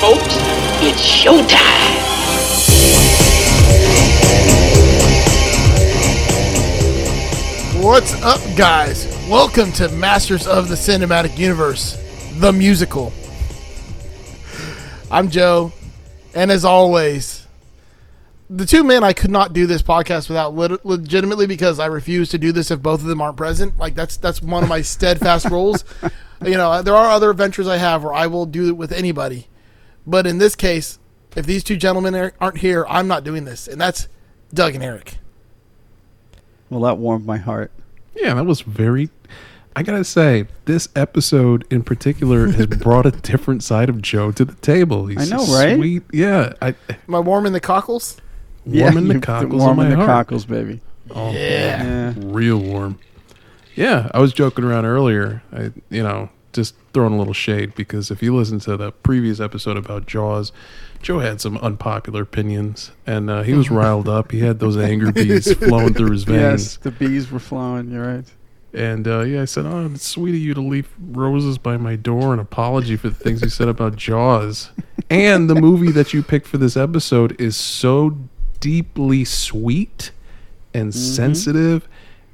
Folks. It's showtime. What's up, guys? Welcome to Masters of the Cinematic Universe, the musical. I'm Joe, and as always, the two men I could not do this podcast without legitimately because I refuse to do this if both of them aren't present. Like that's that's one of my steadfast rules. You know, there are other adventures I have where I will do it with anybody, but in this case, if these two gentlemen are- aren't here, I'm not doing this, and that's Doug and Eric. Well, that warmed my heart. Yeah, that was very. I gotta say, this episode in particular has brought a different side of Joe to the table. He's I know, right? Sweet, yeah. I Am I warm in the cockles? warming you- the cockles on warming the heart. cockles, baby. Oh, Yeah. real warm. Yeah, I was joking around earlier. I, you know, just throwing a little shade because if you listen to the previous episode about Jaws, Joe had some unpopular opinions, and uh, he was riled up. He had those anger bees flowing through his veins. Yes, the bees were flowing. You're right. And uh, yeah, I said, "Oh, it's sweet of you to leave roses by my door and apology for the things you said about Jaws." and the movie that you picked for this episode is so deeply sweet and sensitive,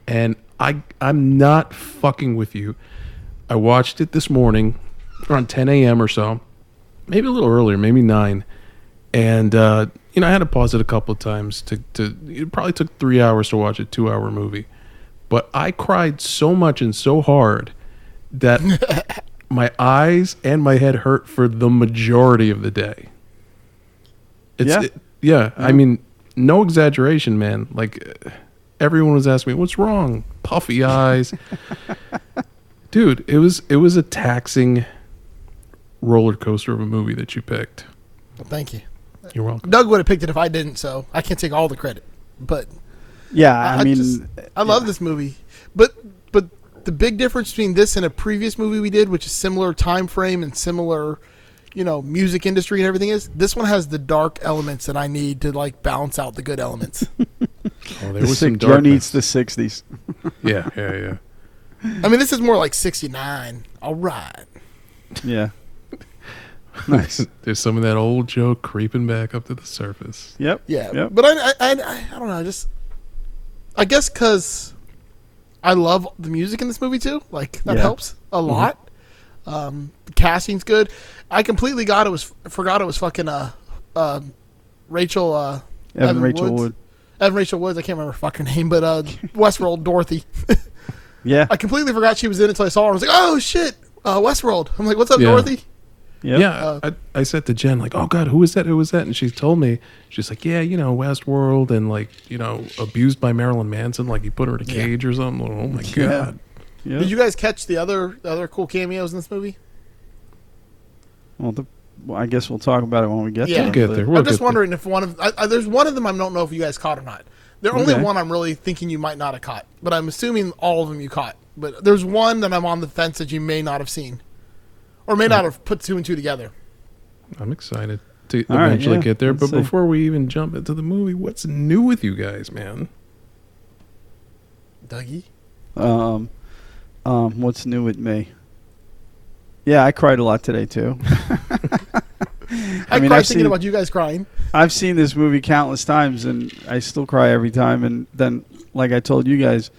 and I I'm not fucking with you. I watched it this morning around 10 a.m. or so, maybe a little earlier, maybe nine, and uh, you know I had to pause it a couple of times to to. It probably took three hours to watch a two-hour movie but I cried so much and so hard that my eyes and my head hurt for the majority of the day. It's, Yeah. it- yeah. I mean, no exaggeration, man. Like everyone was asking me, "What's wrong?" Puffy eyes, dude. It was it was a taxing roller coaster of a movie that you picked. Well, thank you. You're welcome. Doug would have picked it if I didn't, so I can't take all the credit. But Yeah, I, mean, just- I love this movie. But but the big difference between this and a previous movie we did, which is similar time frame and similar, you know, music industry and everything, is this one has the dark elements that I need to like balance out the good elements. Oh, there the was sick some Joe darkness. needs the '60s. yeah, yeah, yeah. I mean, this is more like '69. All right. Yeah. Nice. There's some of that old joke creeping back up to the surface. Yep. Yeah, Yep. but I, I, I, I don't know. I just, I guess because I love the music in this movie too. Like that Yeah. helps a lot. Um, the casting's good. I completely got it was forgot it was fucking uh, uh Rachel uh, Evan, Rachel Woods? Wood. Evan Rachel Woods. I can't remember her fucking name, but uh, Westworld Dorothy. Yeah. I completely forgot she was in it until I saw her. I was like, oh shit, uh, Westworld. I'm like, what's up, Yeah. Dorothy? Yep. Yeah, Uh, I, I said to Jen, like, oh God, who is that? Who is that? And she told me, she's like, yeah, you know, Westworld and like, you know, abused by Marilyn Manson, like he put her in a Yeah. cage or something. Oh my Yeah. God. Yep. Did you guys catch the other the other cool cameos in this movie? well, the, well, I guess we'll talk about it when we get Yeah. there. We'll get there. We'll I'm just get there. wondering if one of I, I, there's one of them I don't know if you guys caught or not. There's only Okay. one I'm really thinking you might not have caught, but I'm assuming all of them you caught. But there's one that I'm on the fence that you may not have seen, or may not have put two and two together. I'm excited to All right, eventually yeah, get there. let's But see. before we even jump into the movie, what's new with you guys, man? Dougie, Um, um, what's new with me? Yeah, I cried a lot today too. I, mean, cried I've thinking seen- about you guys crying. I've seen this movie countless times, and I still cry every time. And then, like I told you guys,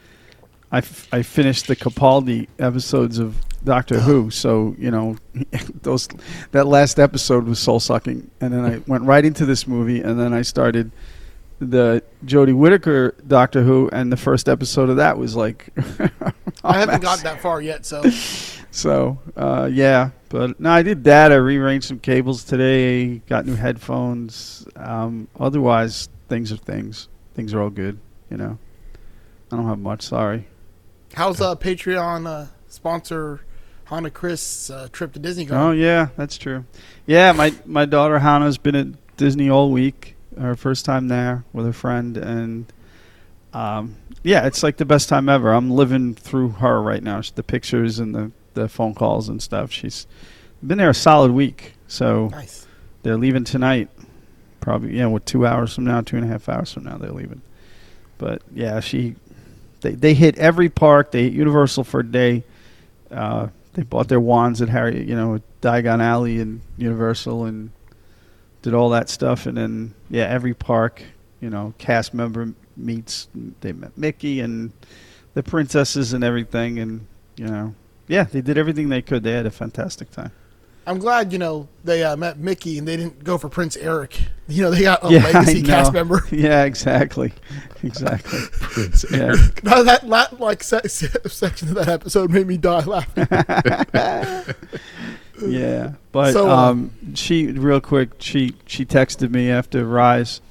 I, f- I finished the Capaldi episodes of Doctor Who. So you know, those that last episode was soul sucking. And then I went right into this movie, and then I started the Jodie Whittaker Doctor Who, and the first episode of that was like, I haven't gotten that far yet, so so uh, yeah, but no, I did that. I rearranged some cables today. Got new headphones. Um, otherwise, things are things. Things are all good. You know, I don't have much. Sorry. How's uh, Patreon uh, sponsor Hannah Chris uh, trip to Disney Oh yeah, that's true. Yeah, my my daughter Hannah's been at Disney all week. Her first time there with a friend, and um, yeah, it's like the best time ever. I'm living through her right now. The pictures and the the phone calls and stuff. She's been there a solid week, so nice. they're leaving tonight. Probably yeah, what two hours from now, two and a half hours from now they're leaving. But yeah, she they they hit every park. They hit Universal for a day. Uh, they bought their wands at Harry, you know, at Diagon Alley and Universal, and did all that stuff. And then yeah, every park, you know, cast member meets. They met Mickey and the princesses and everything, and you know, yeah, they did everything they could. They had a fantastic time. I'm glad you know they uh, met Mickey and they didn't go for Prince Eric. You know they got a Yeah, legacy cast member. Yeah, exactly, exactly. Prince Yeah. Eric. No, that, that like se- section of that episode made me die laughing. Yeah, but So, uh, um, she real quick she she texted me after Rise,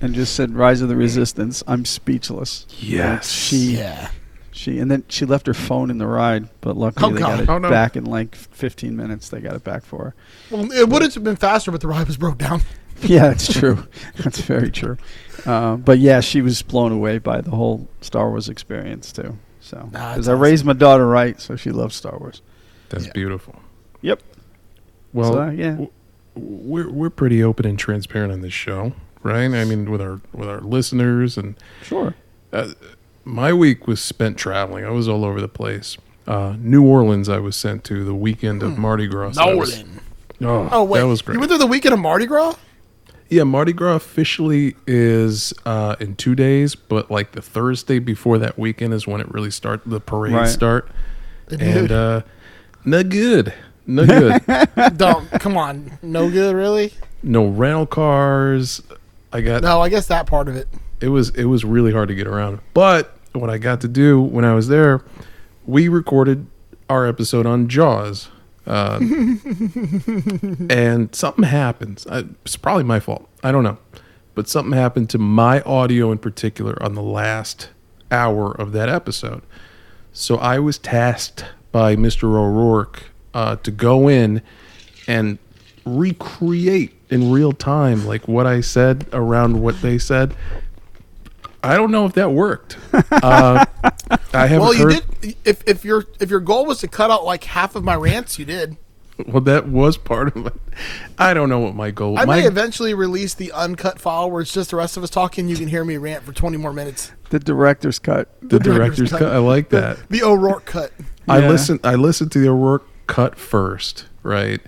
and just said Rise of the Resistance. I'm speechless. Yes. She yeah. she and then she left her phone in the ride, but luckily Oh, they God. got it Oh, no. back in like 15 minutes. They got it back for her. Well, it would have been faster, but the ride was broke down. Yeah, that's true. that's very true. Uh, but yeah, she was blown away by the whole Star Wars experience too. So because that's I raised my daughter right, so she loves Star Wars. That's Yeah. beautiful. Yep. Well, So, yeah. we're we're pretty open and transparent on this show, right? I mean, with our with our listeners, and Sure. my week was spent traveling. I was all over the place. Uh, New Orleans, I was sent to the weekend of Mardi Gras. so I was- Northern. oh, Oh wait, that was great. You went through the weekend of Mardi Gras? Yeah, Mardi Gras officially is uh, in two days, but like the Thursday before that weekend is when it really start. The parade Right. start, Dude, and uh, no good, no good. don't come on, no good really. no rental cars. I got No, I guess that part of it. it was it was really hard to get around. But what I got to do when I was there, we recorded our episode on Jaws. Uh, and something happens. I, it's probably my fault. I don't know. But something happened to my audio in particular on the last hour of that episode. So I was tasked by Mr. O'Rourke uh, to go in and recreate in real time like what I said around what they said. I don't know if that worked. Uh, I haven't Well, you heard. did. If if your if your goal was to cut out like half of my rants, you did. Well, that was part of it. I don't know what my goal. I my, may eventually release the uncut file where it's just the rest of us talking. You can hear me rant for twenty more minutes. The director's cut. the director's director's cut. cut. I like that. The O'Rourke cut. I Yeah. listened. I listened to the O'Rourke cut first, right?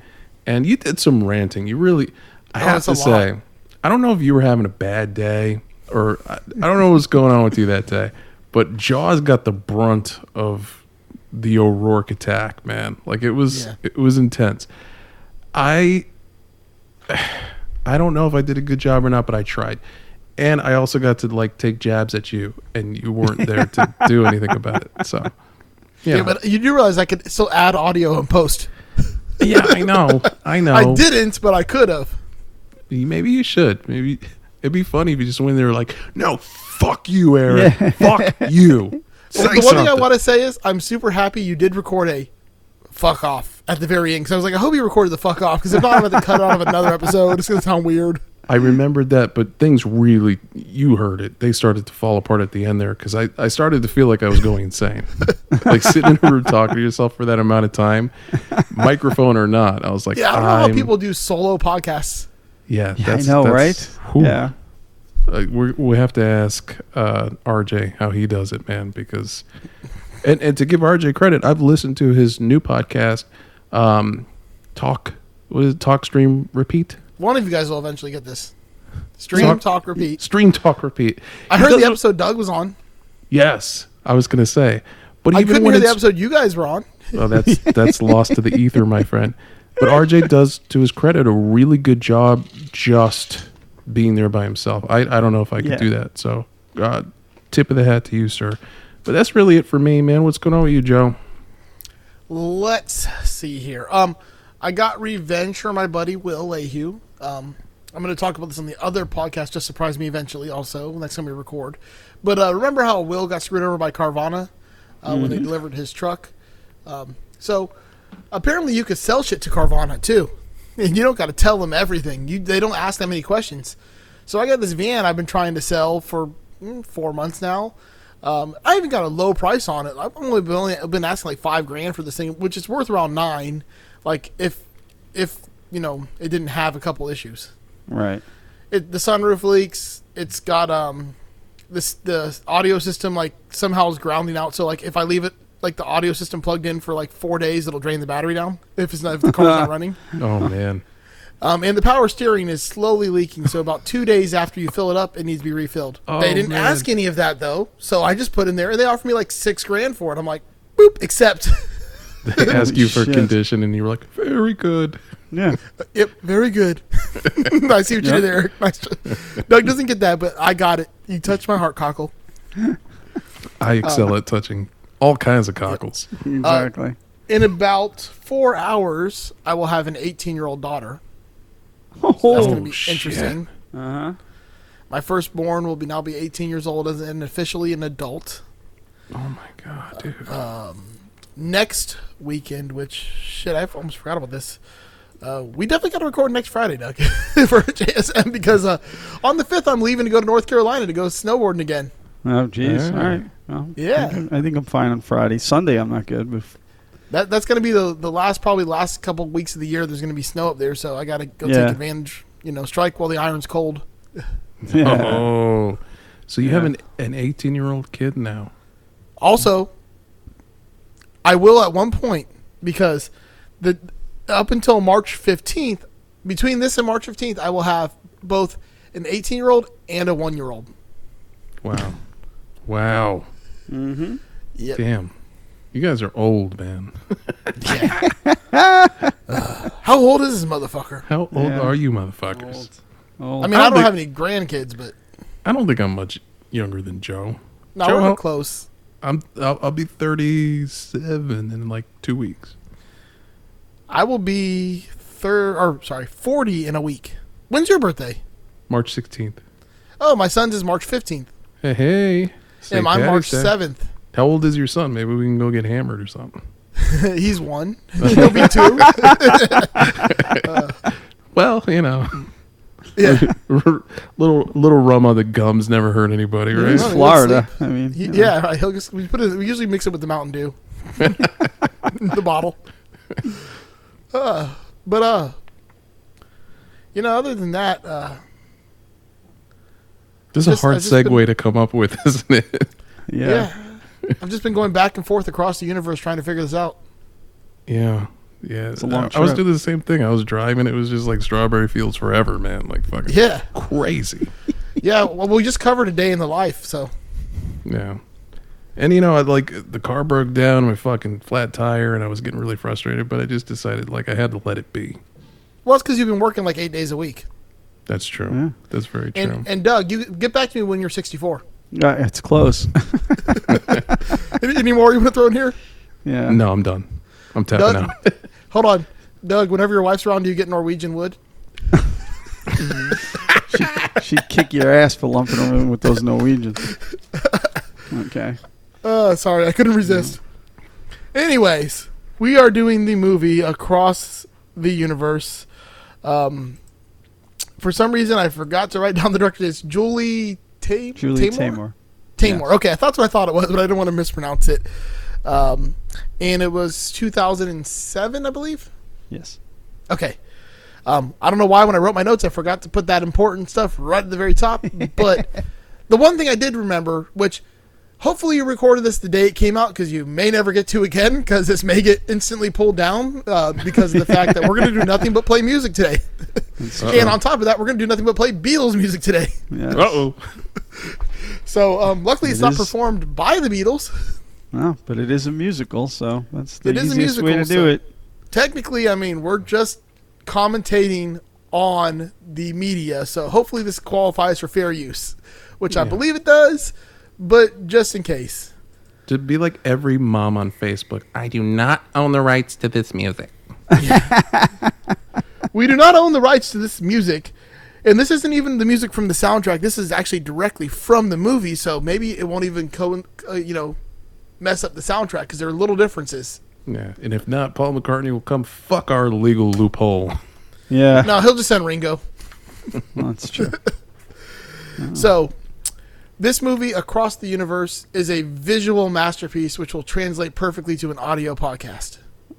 And you did some ranting. You really. I Oh, have to say, lot. I don't know if you were having a bad day or I, I don't know what's going on with you that day, but Jaws got the brunt of the O'Rourke attack, man. Like it was. Yeah. It was intense. I. I don't know if I did a good job or not, but I tried. And I also got to like take jabs at you, and you weren't there to do anything about it. So, Yeah. yeah, but you do realize I could still add audio and post. yeah, I know, I know. I didn't, but I could have. Maybe you should. Maybe it'd be funny if you just went there like, no, fuck you, Aaron. Yeah. Fuck you. Say the one thing I want to say is I'm super happy you did record a fuck off at the very end because I was like, I hope you recorded the fuck off because if not, I'm going to cut it out of another episode. It's going to sound weird. I remembered that, but things really, you heard it. They started to fall apart at the end there because I, I started to feel like I was going insane. like sitting in a room talking to yourself for that amount of time, microphone or not. I was like, Yeah, I don't know I'm- how people do solo podcasts. Yeah, Yeah, I know, that's- right? whew. Yeah. Uh, we we have to ask uh, RJ how he does it, man. Because, and and to give RJ credit, I've listened to his new podcast, um, Talk. What is it? Talk, stream, repeat. One of you guys will eventually get this. Stream, Talk- talk, repeat. Stream, talk, repeat. I heard the episode Doug was on. Yes, I was gonna say, but I even couldn't when hear the episode you guys were on. well, that's that's lost to the ether, my friend. But RJ does, to his credit, a really good job just being there by himself. I, I don't know if I could Yeah. do that. So, uh, tip of the hat to you, sir. But that's really it for me, man. What's going on with you, Joe? Let's see here. Um, I got revenge for my buddy Will Lehue. Um, I'm going to talk about this on the other podcast. Just surprise me eventually. Also, next time we record. But uh, remember how Will got screwed over by Carvana uh, when they delivered his truck? Um, so apparently, you could sell shit to Carvana too, and you don't got to tell them everything. You they don't ask that many questions. So I got this van I've been trying to sell for mm, four months now. Um, I even got a low price on it. I've only been, only been asking like five grand for this thing, which is worth around nine. Like if if you know it didn't have a couple issues. Right. It the sunroof leaks. It's got um this the audio system like somehow is grounding out. So like if I leave it like the audio system plugged in for like four days, it'll drain the battery down if it's not if the car's not running. Oh man. Um, and the power steering is slowly leaking. So about two days after you fill it up, it needs to be refilled. Oh, they didn't man. ask any of that though, so I just put in there, and they offered me like six grand for it. I'm like, boop, accept. They ask you for shit. condition, and you were like, "Very good." Yeah. yep, very good. I see what you did there. Nice. Doug doesn't get that, but I got it. You touched my heart, cockle. I excel at touching all kinds of cockles. Exactly. In about four hours, I will have an 18 year old daughter. That's oh. going to be shit. interesting. Uh huh. My firstborn will be now be 18 years old as and officially an adult. Oh my god, dude. Um, next weekend, which shit, I almost forgot about this. Uh, we definitely got to record next Friday, Doug, for JSM because uh, on the fifth I'm leaving to go to North Carolina to go snowboarding again. Oh, jeez. Yeah. All right. Well, Yeah. I think, I think I'm fine on Friday. Sunday, I'm not good. But That that's going to be the the last probably last couple weeks of the year. There's going to be snow up there, so I got to go Yeah. take advantage. You know, strike while the iron's cold. yeah. Oh, so you have an an 18 year old kid now? Also, I will at one point because the up until March 15th, between this and March 15th, I will have both an 18 year old and a one year old. Wow, wow, Mm-hmm. Yep. damn. You guys are old, man. Yeah. How old is this motherfucker? How old Yeah. are you, motherfuckers? Oh, I mean, I I don't don't think- have any grandkids, but I don't think I'm much younger than Joe. no, Joe, we're how- not close. I'm I'll, I'll be 37 in like two weeks. I will be third, or sorry, 40 in a week. When's your birthday? March 16th. Oh, my son's is March 15th. Hey, hey. St. and I'm March 7th. How old is your son? Maybe we can go get hammered or something. He's one. He'll be two. Uh, well, you know, yeah. little little rum on the gums never hurt anybody, right? it's Florida. I mean, He, yeah, right, he'll just, we put it. We usually mix it with the Mountain Dew, the bottle. Uh, but uh, you know, other than that, uh, This is a hard segue been- to come up with, isn't it? Yeah. yeah. I've just been going back and forth across the universe trying to figure this out. Yeah. Yeah. It's a long I, I was doing the same thing. I was driving. It was just like strawberry fields forever, man. Like fucking Yeah, crazy. yeah. Well, we just covered a day in the life, so Yeah. And you know, I like the car broke down, my fucking flat tire, and I was getting really frustrated. But I just decided like I had to let it be. well, it's because you've been working like eight days a week. That's true. Yeah. That's very true. And and Doug, you get back to me when you're 64. Yeah, it's close. Any, any more you want to throw in here? yeah. no, I'm done. I'm tapping Doug, out. hold on, Doug. Whenever your wife's around, do you get Norwegian wood? She'd kick your ass for lumping her in with those Norwegians. Okay. Uh, sorry, I couldn't resist. Anyways, we are doing the movie Across the Universe. Um, for some reason, I forgot to write down the director. It's Julie Ta- Julie Taymor. Taymor. Taymor. Okay, I thought that's what I thought it was, but I didn't want to mispronounce it. Um, and it was 2007, I believe. Yes. Okay. Um, I don't know why when I wrote my notes I forgot to put that important stuff right at the very top. But the one thing I did remember, which hopefully you recorded this the day it came out because you may never get to again because this may get instantly pulled down uh, because of the fact that we're going to do nothing but play music today. and on top of that, we're going to do nothing but play Beatles music today. Yes. Uh oh. So um, luckily it's It not is- performed by the Beatles. No, but it is a musical, so that's the It is a easiest way to musical, do so- it. Technically, I mean, we're just commentating on the media, so hopefully this qualifies for fair use, which I believe it does, but just in case. To be like every mom on Facebook, I do not own the rights to this music. we do not own the rights to this music. And this isn't even the music from the soundtrack. This is actually directly from the movie, so maybe it won't even co- uh, you know mess up the soundtrack because there are little differences. Yeah, and if not, Paul McCartney will come fuck our legal loophole. Yeah, No, he'll just send Ringo. that's true. So, this movie, Across the Universe, is a visual masterpiece which will translate perfectly to an audio podcast.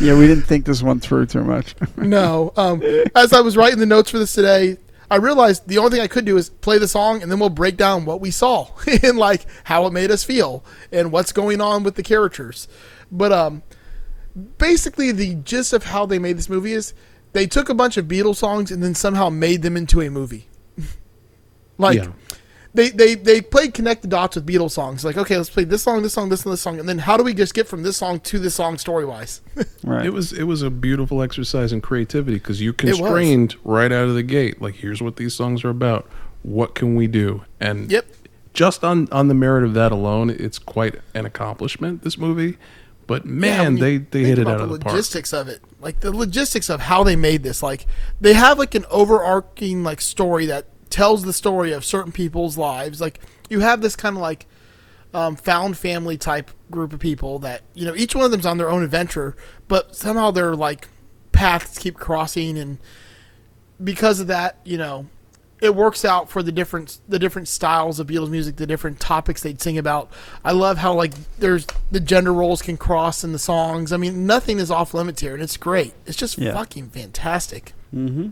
yeah, we didn't think this one through too much. No. Um, as I was writing the notes for this today, I realized the only thing I could do is play the song and then we'll break down what we saw and like how it made us feel and what's going on with the characters. But um, basically, the gist of how they made this movie is they took a bunch of Beatles songs and then somehow made them into a movie. Like Yeah. they, they they played connect the dots with Beatles songs. Like, okay, let's play this song, this song, this, and this song, and then how do we just get from this song to this song story wise? Right. It was it was a beautiful exercise in creativity because you was. constrained right out of the gate. Like, here's what these songs are about. What can we do? And Yep. just on on the merit of that alone, it's quite an accomplishment. This movie, but man, when you they they hit it about out of the the park. logistics of it like the logistics of how they made this like they have like an overarching like story that tells the story of certain people's lives like you have this kind of like um, found family type group of people that you know each one of them's on their own adventure but somehow their like paths keep crossing and because of that you know it works out for the different the different styles of Beatles music, the different topics they'd sing about. I love how like there's the gender roles can cross in the songs. I mean, nothing is off limits here, and it's great. It's just Yeah. fucking fantastic. Mm-hmm.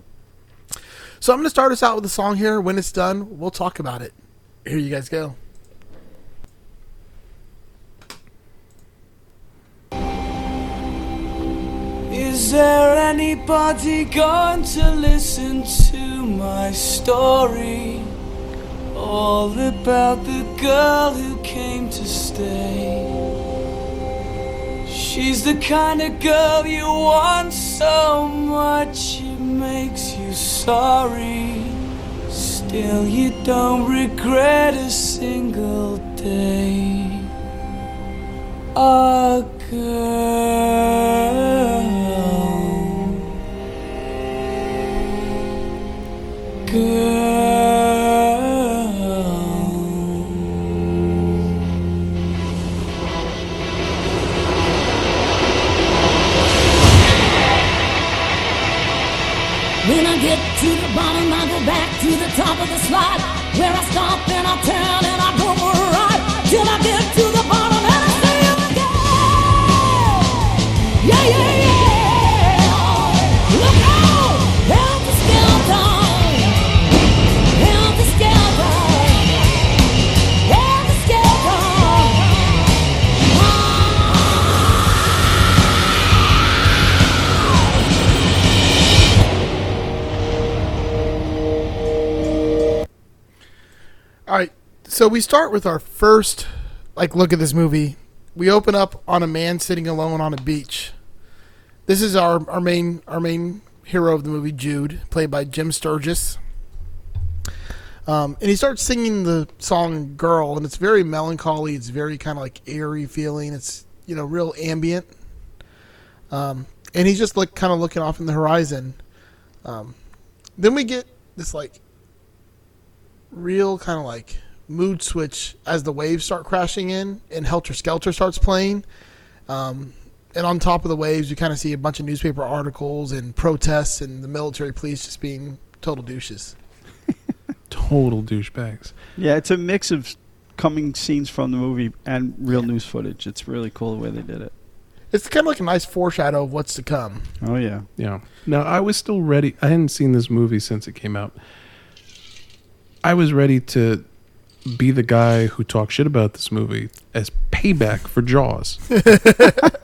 So I'm gonna start us out with a song here. When it's done, we'll talk about it. Here you guys go. Is there anybody going to listen to my story? All about the girl who came to stay. She's the kind of girl you want so much it makes you sorry. Still, you don't regret a single day. A girl. Girl. Top of the slide. So we start with our first like look at this movie. We open up on a man sitting alone on a beach. This is our, our main our main hero of the movie, Jude, played by Jim Sturgess. Um, and he starts singing the song "Girl," and it's very melancholy. It's very kind of like airy feeling. It's you know real ambient. Um, and he's just like kind of looking off in the horizon. Um, then we get this like real kind of like mood switch as the waves start crashing in and Helter Skelter starts playing. Um, and on top of the waves, you kind of see a bunch of newspaper articles and protests and the military police just being total douches. Total douchebags. Yeah, it's a mix of coming scenes from the movie and real news footage. It's really cool the way they did it. It's kind of like a nice foreshadow of what's to come. Oh yeah. Yeah. Now I was still ready. I hadn't seen this movie since it came out. I was ready to be the guy who talks shit about this movie as payback for Jaws.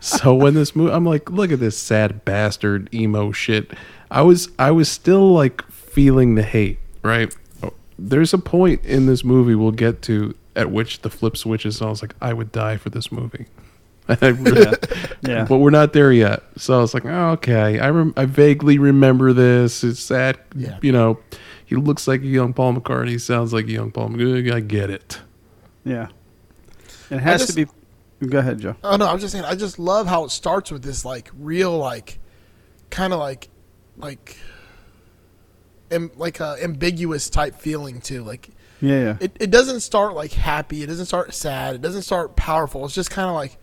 so when this movie, I'm like, look at this sad bastard emo shit. I was, I was still like feeling the hate. Right? Oh, there's a point in this movie we'll get to at which the flip switches. And I was like, I would die for this movie. I really, Yeah. but we're not there yet. So I was like, oh, okay, I rem- I vaguely remember this. It's that Yeah. you know, he looks like a young Paul McCartney, He sounds like a young Paul McCartney. I get it. Yeah. It has just- to be. Go ahead, Joe. Oh no, I'm just saying. I just love how it starts with this like real like, kind of like, like, am, like a ambiguous type feeling too. Like Yeah, yeah. it, it doesn't start like happy. It doesn't start sad. It doesn't start powerful. It's just kind of like,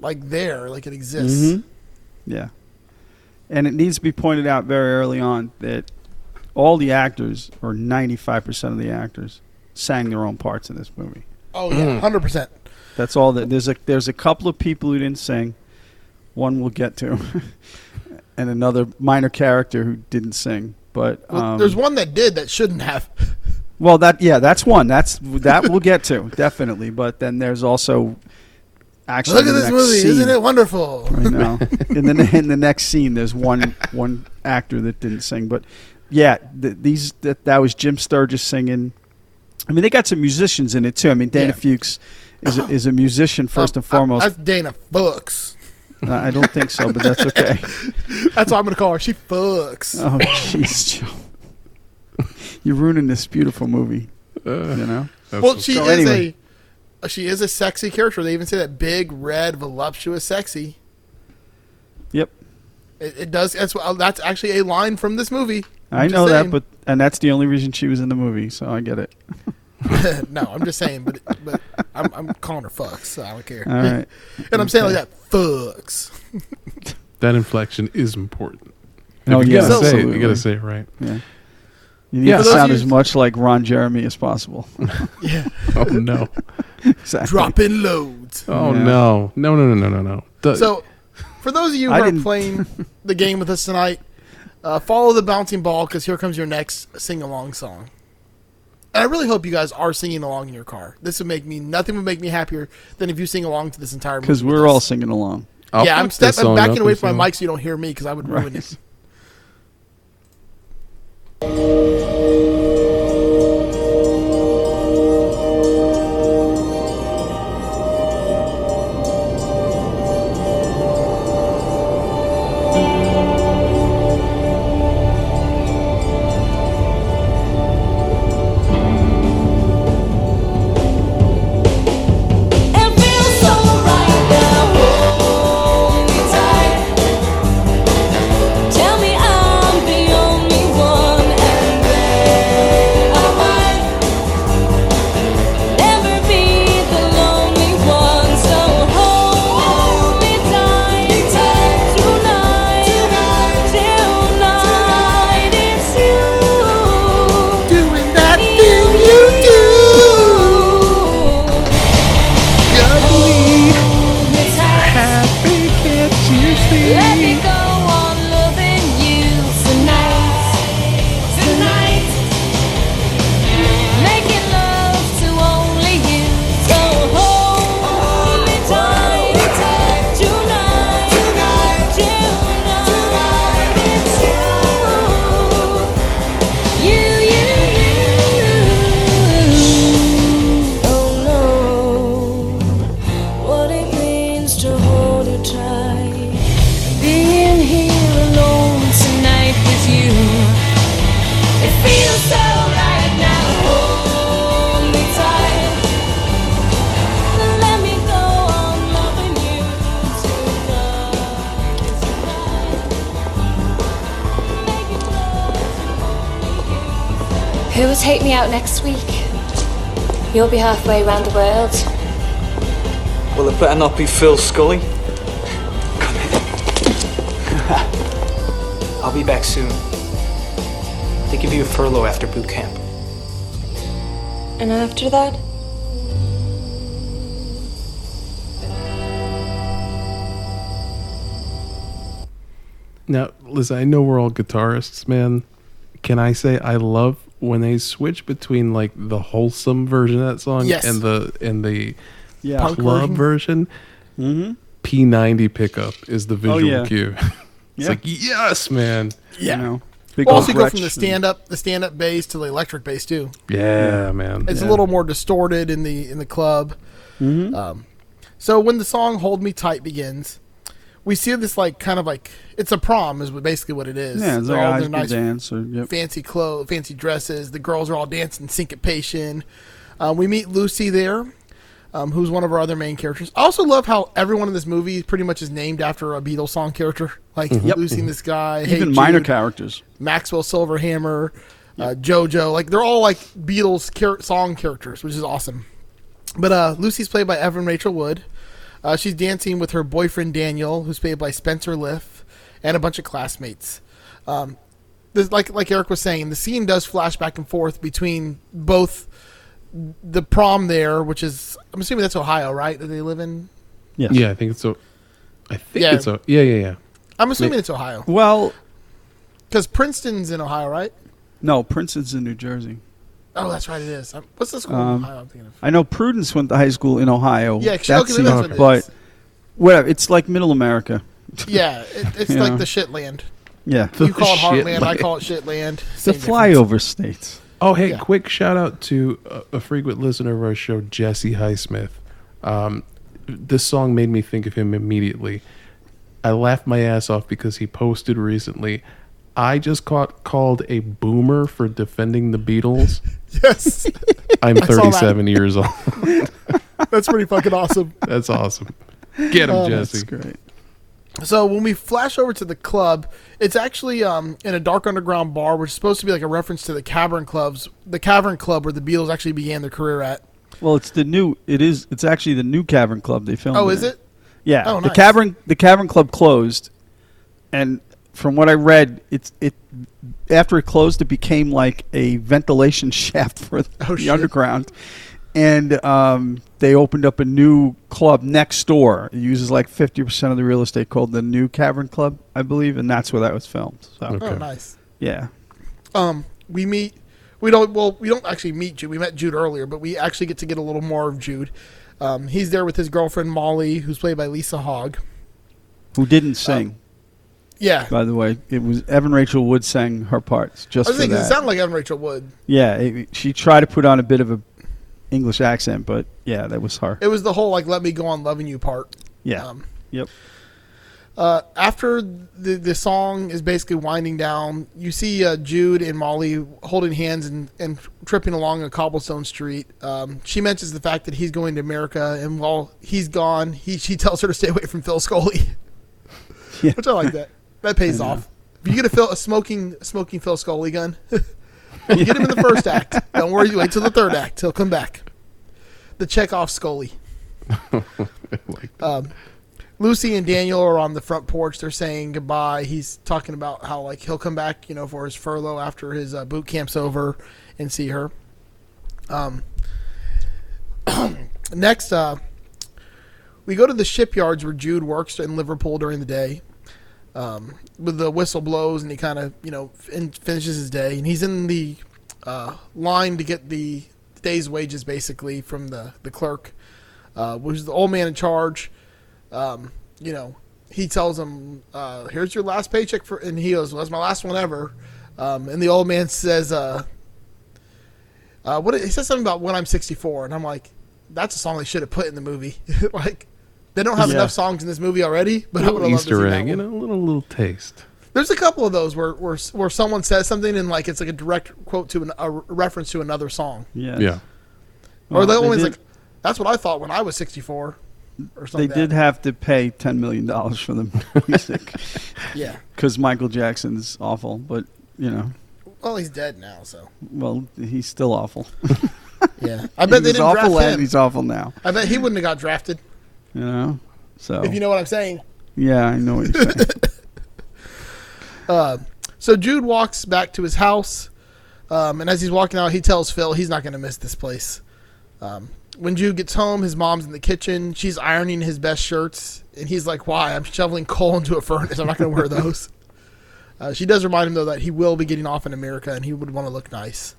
like there, like it exists. Mhm. Yeah. And it needs to be pointed out very early on that all the actors, or 95% of the actors, sang their own parts in this movie. Oh yeah, hundred percent. That's all that there's a there's a couple of people who didn't sing. One we'll get to. and another minor character who didn't sing. But Well, um, there's one that did that shouldn't have. Well, that yeah, that's one. That's that we'll get to definitely. But then there's also actually Look at this movie, scene, isn't it wonderful? I know. in the in the next scene, there's one one actor that didn't sing, but yeah, th- these that that was Jim Sturgess singing. I mean, they got some musicians in it too. I mean, Dana Yeah. Fuchs is a, is a musician first Uh, and foremost. That's Dana Fuchs. Uh, I don't think so, but that's okay. That's what I'm gonna call her. She fucks. Oh, jeez, Joe, you're ruining this beautiful movie. you know. well, she so is anyway. a she is a sexy character. They even say that big, red, voluptuous, sexy. Yep. It, it does. That's that's actually a line from this movie. I I'm know that, saying. but and that's the only reason she was in the movie, so I get it. no, I'm just saying. But but I'm, I'm calling her fucks. So I don't care. All right. and I'm saying like that fucks. That inflection is important. Oh, if you yeah, gotta say it, you gotta say it right. Yeah. You need Yeah. to sound as much like Ron Jeremy as possible. Yeah, Oh no. exactly. dropping loads. Oh Yeah. no. No no no no no no. The- So, for those of you who I are didn't- playing the game with us tonight, uh, follow the bouncing ball because here comes your next sing along song. And I really hope you guys are singing along in your car. This would make me nothing would make me happier than if you sing along to this entire movie. Because we're all singing along. I'll yeah, I'm fuck this stepping backing away from my mic so you don't hear me because I would ruin it. It You'll be halfway around the world. Well, it better not be Phil Scully. I'll be back soon. They give you a furlough after boot camp. And after that? Now, listen, I know we're all guitarists, man. Can I say I love when they switch between like the wholesome version of that song Yes. and the and the Yeah. Punk club version? Mm-hmm. P90 pickup is the visual yeah. cue. it's Yeah. like yes, man. Yeah. You know, Well, also go from the stand up, the stand up bass to the electric bass too. Yeah, man. It's Yeah. a little more distorted in the in the club. Mhm. Um, So when the song "Hold Me Tight" begins, we see this like kind of like it's a prom is basically what it is. Yeah, it's They're like all a high their school dance or yep. fancy clothes, fancy dresses. The girls are all dancing syncopation. Um, we meet Lucy there, um, who's one of our other main characters. I also love how everyone in this movie pretty much is named after a Beatles song character, like Lucy and this guy. Hey even minor Jude, characters. Maxwell Silverhammer, uh, JoJo. Like they're all like Beatles song characters, which is awesome. But uh, Lucy's played by Evan Rachel Wood. Uh, she's dancing with her boyfriend Daniel, who's played by Spencer Liff, and a bunch of classmates. Um, this, like like Eric was saying, the scene does flash back and forth between both the prom there, which is I'm assuming that's Ohio, right? That they live in. Yes. Yeah, I think it's so. I think Yeah. it's so. Yeah, yeah, yeah. I'm assuming Wait. it's Ohio Well, because Princeton's in Ohio, right? no, Princeton's in New Jersey. Oh, that's right. It is. Um, What's the school Um, in Ohio? I'm thinking of. I know Prudence went to high school in Ohio. Yeah, 'cause- That's okay, that's what it but is. whatever. It's like Middle America. Yeah, it, it's Yeah. like the shit land. Yeah, You call it shit Heartland, I call it shit land. the Same difference. flyover states. Oh, hey, Yeah. quick shout out to a, a frequent listener of our show, Jesse Highsmith. Um, this song made me think of him immediately. I laughed my ass off because he posted recently. I just caught called a boomer for defending the Beatles. Yes, I'm 37 years old. that's pretty fucking awesome. That's awesome. Get him, Oh, Jesse. That's great. So when we flash over to the club, it's actually um, in a dark underground bar, which is supposed to be like a reference to the Cavern Clubs, the Cavern Club where the Beatles actually began their career at. Well, it's the new. It is. It's actually the new Cavern Club they filmed. Oh, is there. it? Yeah. Oh, nice. the. Cavern. The Cavern Club closed, and from what I read, it's it. After it closed, it became like a ventilation shaft for the Oh, shit. underground, and um, they opened up a new club next door. It uses like fifty percent of the real estate called the New Cavern Club, I believe, and that's where that was filmed. So Okay. Oh, nice. yeah. Um, we meet. We don't. Well, we don't actually meet Jude. We met Jude earlier, but we actually get to get a little more of Jude. Um, he's there with his girlfriend Molly, who's played by Lisa Hogg. Who didn't sing? Yeah, by the way, it was Evan Rachel Wood sang her parts just I was for thinking it that. sounded like Evan Rachel Wood. Yeah, it, she tried to put on a bit of a English accent, but yeah, that was her. It was the whole like "Let me go on loving you" part. Yeah. Um, yep. Uh, after the the song is basically winding down, you see uh, Jude and Molly holding hands and, and tripping along a cobblestone street. Um, she mentions the fact that he's going to America, and while he's gone, he she tells her to stay away from Phil Scully, Yeah. which I like that. That pays off. If you get a, Phil, a smoking smoking Phil Scully gun, you get him in the first act. Don't worry, you wait till the third act. He'll come back. The Chekhov Scully. Um, Lucy and Daniel are on the front porch. They're saying goodbye. He's talking about how like he'll come back, you know, for his furlough after his uh, boot camp's over and see her. Um, next, uh, we go to the shipyards where Jude works in Liverpool during the day. Um, with the whistle blows and he kind of you know fin- finishes his day and he's in the uh, line to get the day's wages basically from the the clerk, uh, which is the old man in charge um, you know, he tells him, uh, "Here's your last paycheck for," and he goes, well, "That's my last one ever." Um, and the old man says, uh, uh, "What?" He says something about when I'm 64, and I'm like, "That's a song they should have put in the movie." like, they don't have Yeah. enough songs in this movie already, but I would little have loved to see Easter that egg, you one. know, a little little taste. There's a couple of those where, where where someone says something and like it's like a direct quote to an, a reference to another song, Yeah. Yeah. or Well, the they one's like, "That's what I thought when I was 64," or something. They did have to pay ten million dollars for the music yeah. because Michael Jackson's awful, but you know, Well, he's dead now, so well, he's still awful. yeah. I bet they didn't awful draft him. he's awful now. I bet he wouldn't have got drafted. You know, so If you know what I'm saying. yeah, I know what you're saying. Uh, so Jude walks back to his house, um, and as he's walking out, he tells Phil he's not going to miss this place. Um, when Jude gets home, his mom's in the kitchen. She's ironing his best shirts, and he's like, "Why? I'm shoveling coal into a furnace. I'm not going to wear those." Uh, she does remind him though that he will be getting off in America, and he would want to look nice.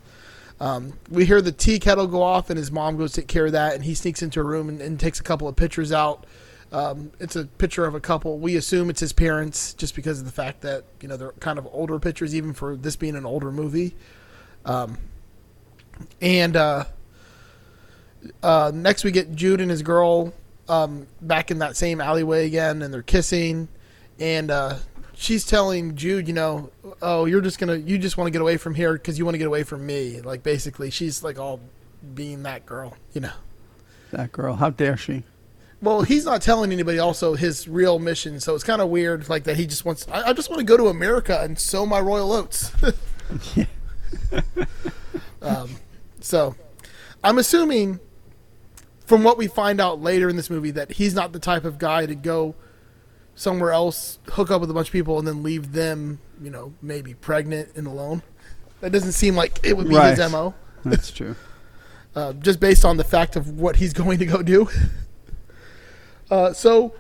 Um, we hear the tea kettle go off, and his mom goes take care of that, and he sneaks into a room and, and takes a couple of pictures out. Um, it's a picture of a couple. We assume it's his parents, just because of the fact that you know they're kind of older pictures, even for this being an older movie. Um, and uh, uh, next, we get Jude and his girl um, back in that same alleyway again, and they're kissing, and uh, she's telling Jude, you know, oh, you're just gonna, you just want to get away from here because you want to get away from me. Like basically, she's like all being that girl, you know. That girl, how dare she? Well, he's not telling anybody also his real mission, so it's kind of weird, like that he just wants. I, I just want to go to America and sow my royal oats. um, so, I'm assuming from what we find out later in this movie that he's not the type of guy to go somewhere else, hook up with a bunch of people, and then leave them, you know, maybe pregnant and alone. That doesn't seem like it would be his Right. mo. That's true. uh, just based on the fact of what he's going to go do. uh, so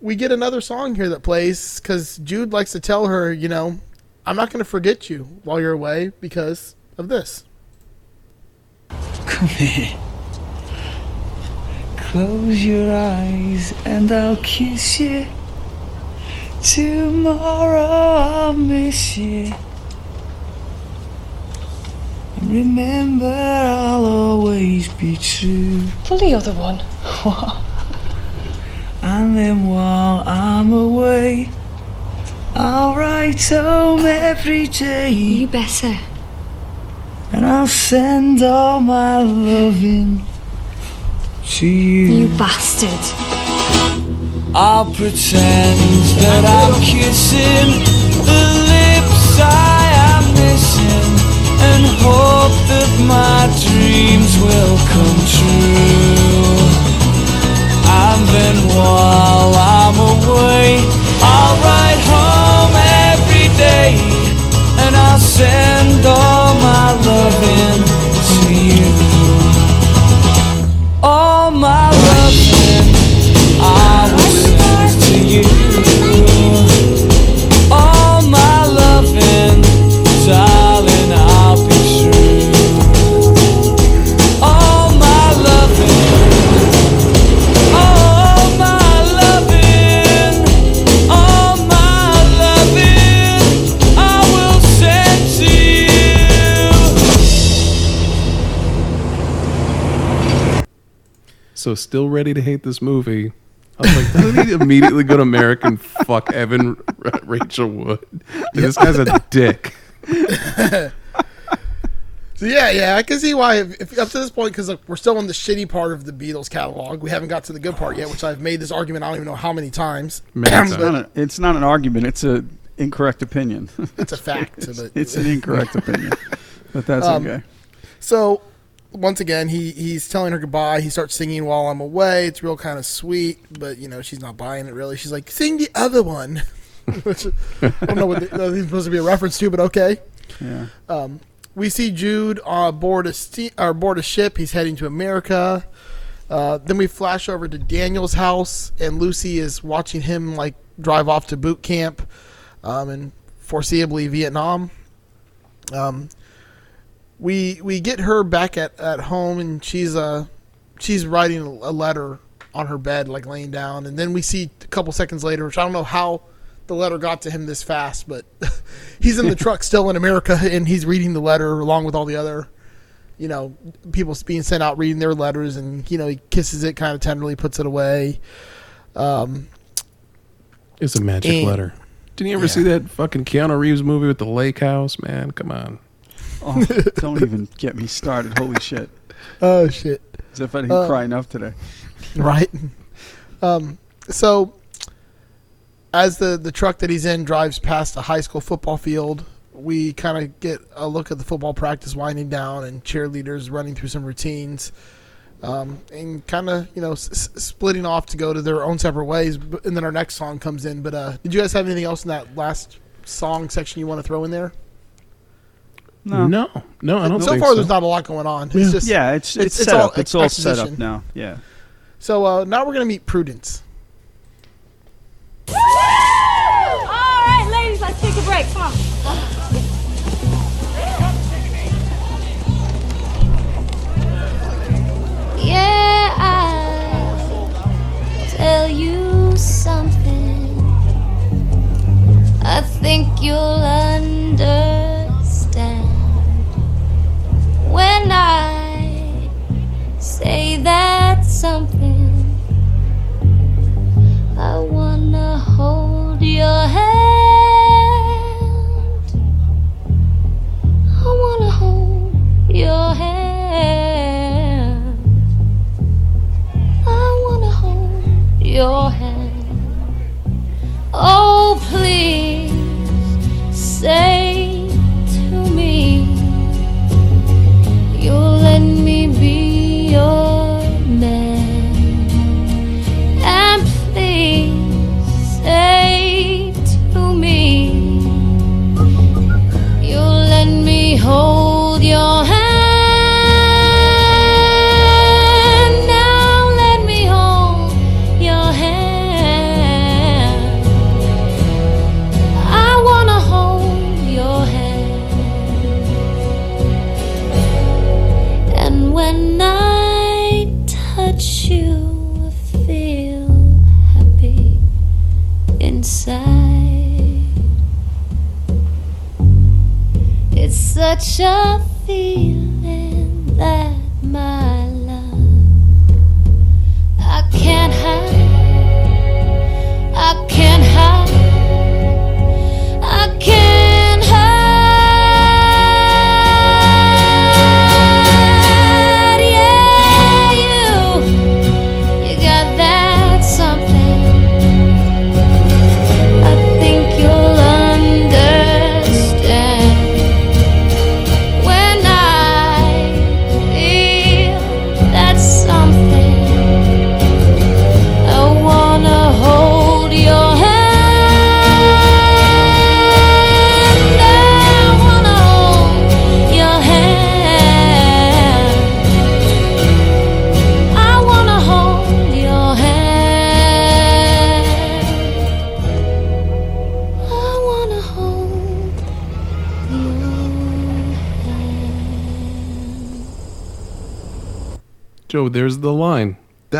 we get another song here that plays because Jude likes to tell her, you know, I'm not going to forget you while you're away because of this. Come here. Close your eyes and I'll kiss you. Tomorrow I'll miss you. And remember, I'll always be true. Pull the other one. And then while I'm away, I'll write home every day. You better. And I'll send all my loving to you. You bastard. I'll pretend that I'm kissing the lips I am missing and hope that my dreams will come true. And then while I'm away, I'll write home every day still ready to hate this movie. I was like, doesn't he immediately go to American fuck Evan R- Rachel Wood? Dude, this guy's a dick. So yeah, yeah, I can see why. If, if up to this point, because we're still in the shitty part of the Beatles catalog, we haven't got to the good part yet, which I've made this argument. I don't even know how many times. Man, It's not, a, it's not an argument. It's a incorrect opinion. It's a fact. it's, but- it's an incorrect opinion, but that's Um, okay. So once again, he he's telling her goodbye. He starts singing while I'm away. It's real kind of sweet, but you know she's not buying it really. She's like, "Sing the other one," which I don't know what the, that's supposed to be a reference to, but okay. Yeah. Um, we see Jude uh, board a ste- or board a ship. He's heading to America. Uh, then we flash over to Daniel's house, and Lucy is watching him like drive off to boot camp, um, and foreseeably Vietnam. Um, we we get her back at, at home, and she's uh she's writing a letter on her bed, like laying down, and then we see a couple seconds later, which I don't know how the letter got to him this fast, but he's in the truck still in America, and he's reading the letter along with all the other, you know, people being sent out reading their letters, and you know he kisses it kind of tenderly, puts it away. Um, It's a magic And- letter. Didn't you ever see that fucking Keanu Reeves movie with the lake house? Man, come on. Oh, don't even get me started. Holy shit! oh shit! As if I didn't Uh, cry enough today. right? Um, so as the the truck that he's in drives past a high school football field, we kind of get a look at the football practice winding down and cheerleaders running through some routines. Um, and kind of you know s- splitting off to go to their own separate ways, and then our next song comes in. But uh, did you guys have anything else in that last song section you want to throw in there? No. No, no, I don't so think far, so. there's not a lot going on. It's Yeah. just Yeah, it's it's, it's- it's set all up. It's all set up now. Yeah. so. Uh, now we're gonna meet Prudence. All right, ladies, let's take a break. Come on. Yeah, I'll tell you something. I think you'll understand say that something such a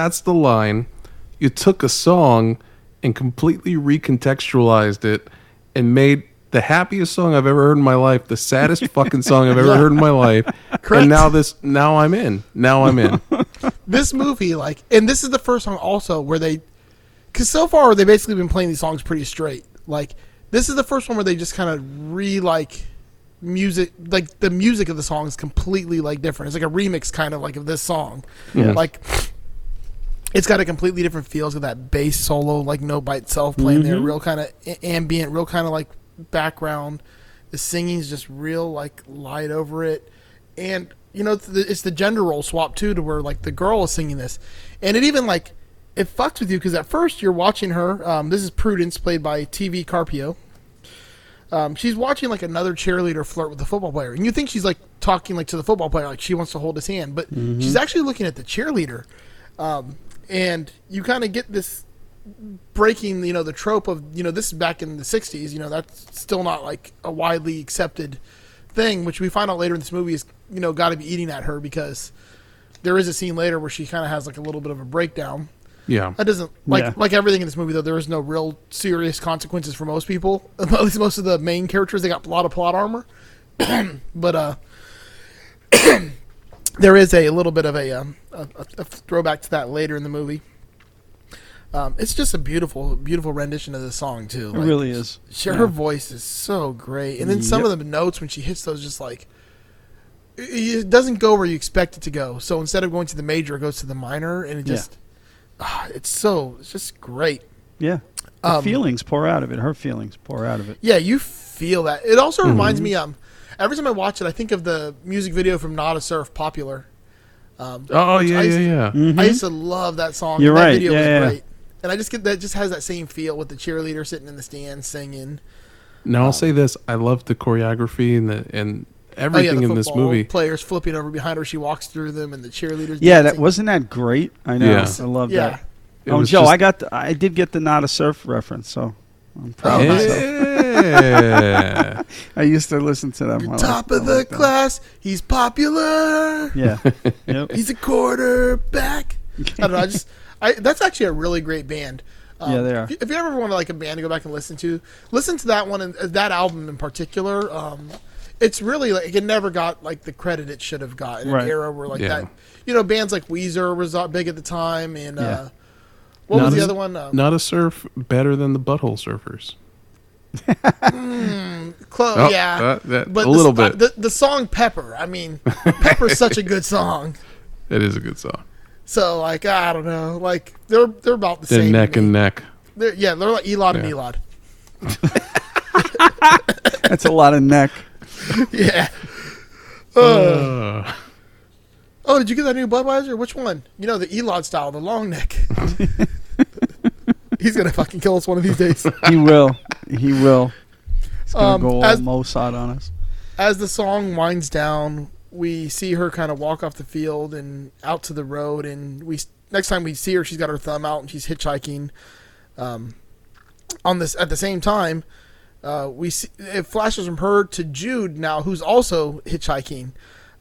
That's the line. You took a song and completely recontextualized it and made the happiest song I've ever heard in my life, the saddest fucking song I've ever heard in my life. Correct. And now this now I'm in. Now I'm in. this movie, like, and this is the first song also where they, because so far they've basically been playing these songs pretty straight. Like, this is the first one where they just kind of re like music, like the music of the song is completely like different. It's like a remix kind of like of this song. Yes. Like, it's got a completely different feel. It's got that bass solo, like no by itself playing there, real kind of ambient, real kind of like background. The singing is just real like light over it, and you know it's the, it's the gender role swap too, to where like the girl is singing this, and it even like it fucks with you because at first you're watching her. Um, this is Prudence, played by TV Carpio. Um, she's watching like another cheerleader flirt with the football player, and you think she's like talking like to the football player, like she wants to hold his hand, but she's actually looking at the cheerleader, um, and you kind of get this breaking, you know, the trope of you know this is back in the '60s. You know that's still not like a widely accepted thing, which we find out later in this movie is you know got to be eating at her because there is a scene later where she kind of has like a little bit of a breakdown. Yeah. That doesn't like Yeah. like everything in this movie though. There is no real serious consequences for most people. At least most of the main characters, they got a lot of plot armor. but uh, there is a, little bit of a, um, a, a- a throwback to that later in the movie. Um, it's just a beautiful, beautiful rendition of the song too. It really is. She, Her voice is so great, and then some of the notes when she hits those, just like it- doesn't go where you expect it to go. So instead of going to the major, it goes to the minor, and it Yeah. just ah, it's so it's just great. Yeah. The Um, feelings pour out of it. Her feelings pour out of it. Yeah, you feel that. It also Mm-hmm. reminds me um every time I watch it, I think of the music video from Nada Surf, Popular. Um, Oh yeah, I used yeah, to- yeah. I used to love that song. Mm-hmm. You're that right. Video Yeah, was yeah. great. And I just get that just has that same feel with the cheerleader sitting in the stands singing. Now I'll say this: I love the choreography and the and Oh, yeah, everything the in this movie. Players flipping over behind her, she walks through them, and the cheerleaders. Yeah, that wasn't that great. I know. Yeah. I love Yeah. that. It oh, Joe, just- I got. The, I did get the Nada Surf reference, so I'm proud of myself. Yeah. I used to listen to them. I Top I of the like them. class, he's popular. Yeah. yep. He's a quarterback. I don't know. I just, I that's actually a really great band. Um, Yeah, they are. If you, if you ever want to like a band to go back and listen to, listen to that one and uh, that album in particular. Um, it's really like it never got like the credit it should have got in Right. an era where like Yeah. that. You know, bands like Weezer was uh, big at the time, and Yeah. uh, what Not was the as- other one? Um, Nada Surf better than the Butthole Surfers. Clo- Oh, yeah, that- that- but a the little sto- bit. The, the song Pepper. I mean, Pepper's such a good song. It is a good song. So like I don't know, like they're they're about the They're same. neck and neck. They're, yeah, they're like Elon and Yeah. Elon. That's a lot of neck. Yeah. Uh, Oh, did you get that new Budweiser? Which one? You know the Elon style, the long neck. He's gonna fucking kill us one of these days. He will. He will. He's gonna Um, go all as- Mossad on us. As the song winds down, we see her kind of walk off the field and out to the road, and we next time we see her, she's got her thumb out and she's hitchhiking. Um, on this at the same time, uh, we see it flashes from her to Jude now, who's also hitchhiking.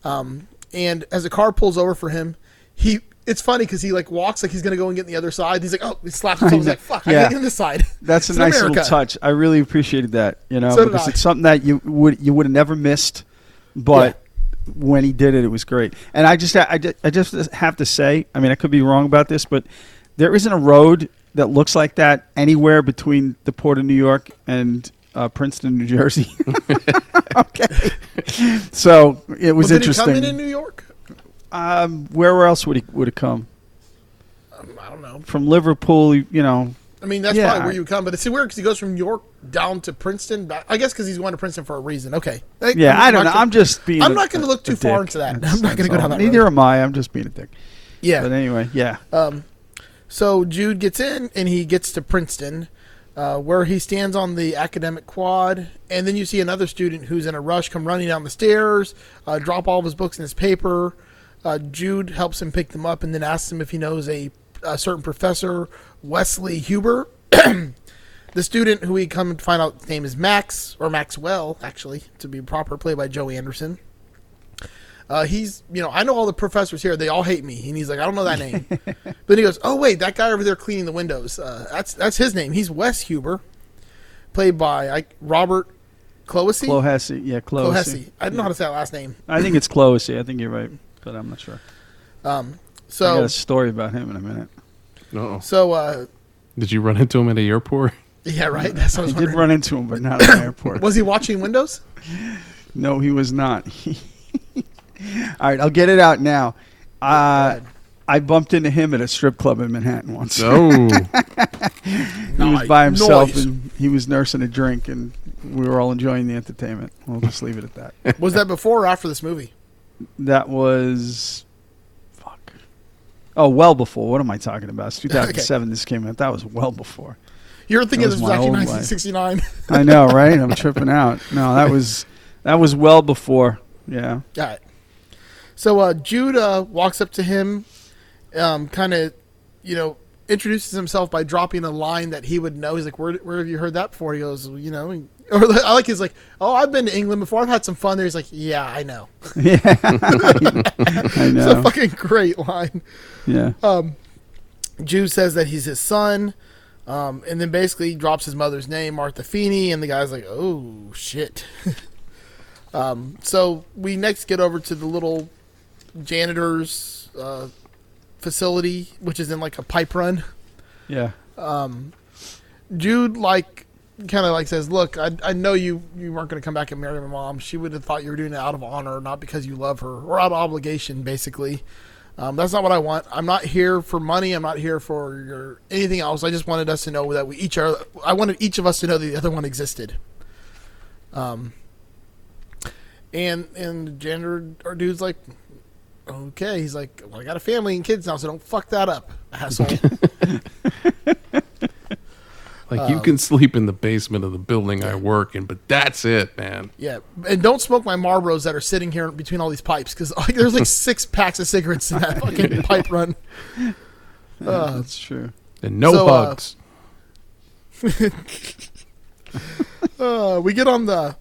Um, and as the car pulls over for him, he it's funny because he like walks like he's gonna go and get the other side. He's like, oh, he slaps himself. He's like, fuck, Yeah. gotta get in this side. That's a nice America. little touch. I really appreciated that. You know, So because it's something that you would you would have never missed, but when he did it, it was great. And I just I, I just have to say, I mean, I could be wrong about this, but there isn't a road that looks like that anywhere between the port of New York and uh, Princeton, New Jersey. okay, so it was Well, did interesting. he come in in New York? um, where else would he would it come I don't know. from Liverpool? You know, I mean, that's Yeah, probably where you would come, but it's weird because he goes from York down to Princeton. But I guess because he's going to Princeton for a reason. Okay. Like, yeah, I'm I don't know. gonna- I'm just being. I'm a- not going to look too far into that. I'm not going to go down that Neither road. am I. I'm just being a dick. Yeah. But anyway, yeah. So Jude gets in and he gets to Princeton, uh, where he stands on the academic quad, and then you see another student who's in a rush come running down the stairs, uh, drop all of his books and his paper. Uh, Jude helps him pick them up and then asks him if he knows a, a certain professor, Wesley Huber. the student who we come to find out his name is Max or Maxwell, actually, to be proper, played by Joey Anderson. Uh, he's, you know, I know all the professors here. They all hate me, and he's like, I don't know that name. then he goes, Oh wait, that guy over there cleaning the windows. Uh, that's that's his name. He's Wes Huber, played by I, Robert Clohessy. Clohessy, yeah, Clohessy. Clohessy. I don't know how to say that last name. I think it's Clohessy. I think you're right, but I'm not sure. Um, I got so a story about him in a minute. Oh, so uh, did you run into him at the airport? yeah, right. That's what I I was did run into him, but not at the airport. Was he watching Windows? No, he was not. All right, I'll get it out now. Uh, I bumped into him at a strip club in Manhattan once. No. he was by himself Noise. and he was nursing a drink, and we were all enjoying the entertainment. We'll just leave it at that. Was that before or after this movie? That was fuck. Oh, well before. What am I talking about? It's 2007. This came out. That was well before. You're thinking That this was was my actually old life. 1969. I know, right? I'm tripping out. No, that was that was well before. Yeah. Got it. So uh, Jude uh, walks up to him, um, kind of, you know, introduces himself by dropping a line that he would know. He's like, "Where, where have you heard that before?" He goes, "You know," or I like he's like, "Oh, I've been to England before. I've had some fun there." He's like, "Yeah, I know." Yeah. I It's a fucking great line. Yeah. Jude says that he's his son, um, and then basically drops his mother's name, Martha Feeney, and the guy's like, "Oh shit." um, so we next get over to the little janitor's uh, facility, which is in like a pipe run. Yeah. Um, Jude like kind of like says, "Look, I, I know you you weren't going to come back and marry my mom. She would have thought you were doing it out of honor, not because you love her or out of obligation, basically." Um, that's not what I want. I'm not here for money. I'm not here for your anything else. I just wanted us to know that we each are. I wanted each of us to know that the other one existed. Um. And and the janitor or dude's like, okay. He's like, well, I got a family and kids now, so don't fuck that up, asshole. Like you can sleep in the basement of the building I work in, but that's it, man. Yeah, and don't smoke my Marlboros that are sitting here between all these pipes because there's like six packs of cigarettes in that fucking pipe run. Uh, That's true. And no So, uh, hugs. uh, we get on the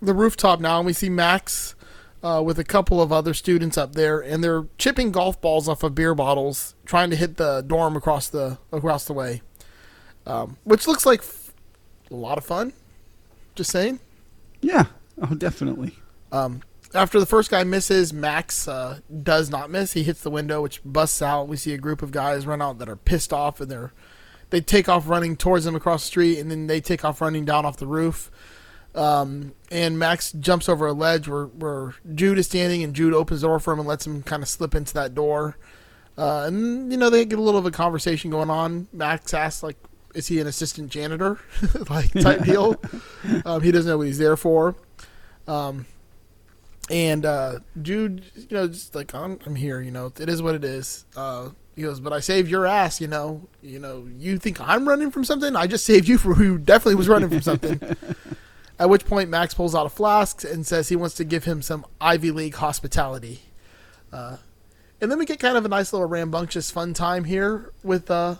the rooftop now, and we see Max uh, with a couple of other students up there, and they're chipping golf balls off of beer bottles, trying to hit the dorm across the across the way, um, which looks like f- a lot of fun. Just saying. Yeah. Oh, definitely. Um, after the first guy misses, Max uh, does not miss. He hits the window, which busts out. We see a group of guys run out that are pissed off, and they're they take off running towards them across the street, and then they take off running down off the roof. Um, and Max jumps over a ledge where, where Jude is standing, and Jude opens the door for him and lets him kind of slip into that door. Uh, and you know they get a little of a conversation going on. Max asks like, "Is he an assistant janitor?" like type deal. Um, he doesn't know what he's there for. Um, and uh, Jude, you know, just like I'm, I'm here. You know, it is what it is. Uh, he goes, but I saved your ass. You know, you know, you think I'm running from something? I just saved you from who definitely was running from something. At which point, Max pulls out a flask and says he wants to give him some Ivy League hospitality. Uh, and then we get kind of a nice little rambunctious fun time here with uh,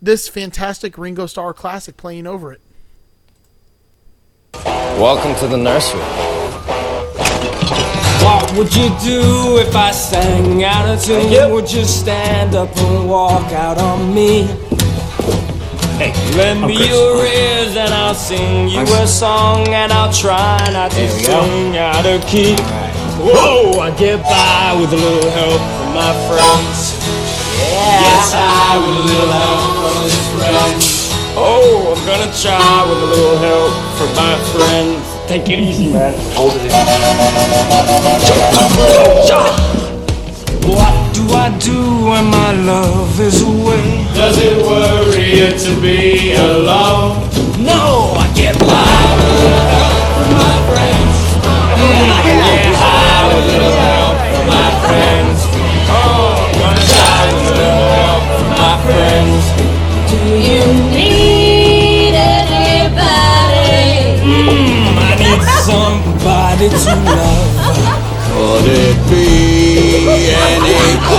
this fantastic Ringo Starr classic playing over it. Welcome to the nursery. What would you do if I sang out of tune? Would you stand up and walk out on me? Hey, lend me your ears and I'll sing you a song and I'll try not to sing out of key. Whoa, I get by with a little help from my friends. Yeah. Yes, I with a little help from his friends. Oh, I'm gonna try with a little help from my friends. Take it easy, man. Hold it What do I do when my love is away? Does it worry you to be alone? No, I get by with a little help from my friends. I get high with a little help from my friends. Oh, I'm gonna die with a little help from my friends. Do you need anybody? Mm, I need somebody to love. Could it be anybody?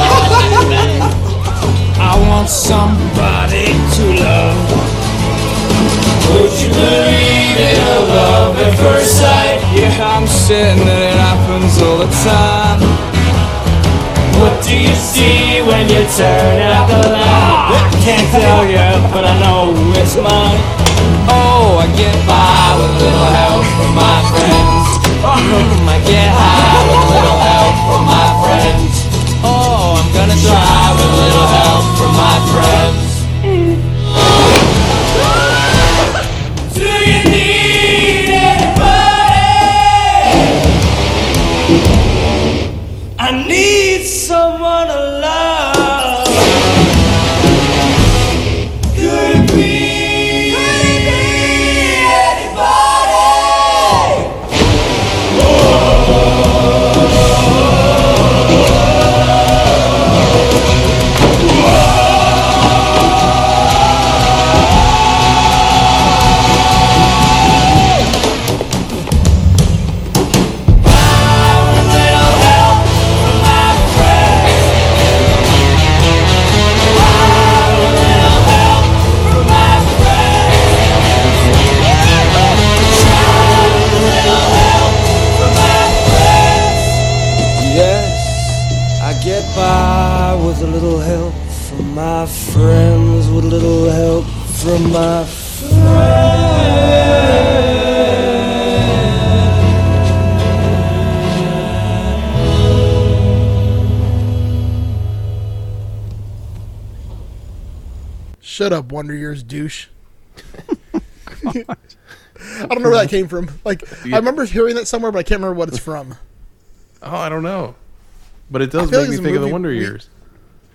Want somebody to love. Would you believe in a love at first sight? Yeah, I'm certain that it happens all the time. What do you see when you turn out the light? I can't tell you, but I know it's mine. Oh, I get by with a little help from my friends. Oh, I get high with a little help from my friends. Oh, I'm gonna try need someone to Wonder Years douche. I don't know where that came from. Like, I remember hearing that somewhere, but I can't remember what it's from. Oh, I don't know. But it does make like me think of the Wonder we- Years.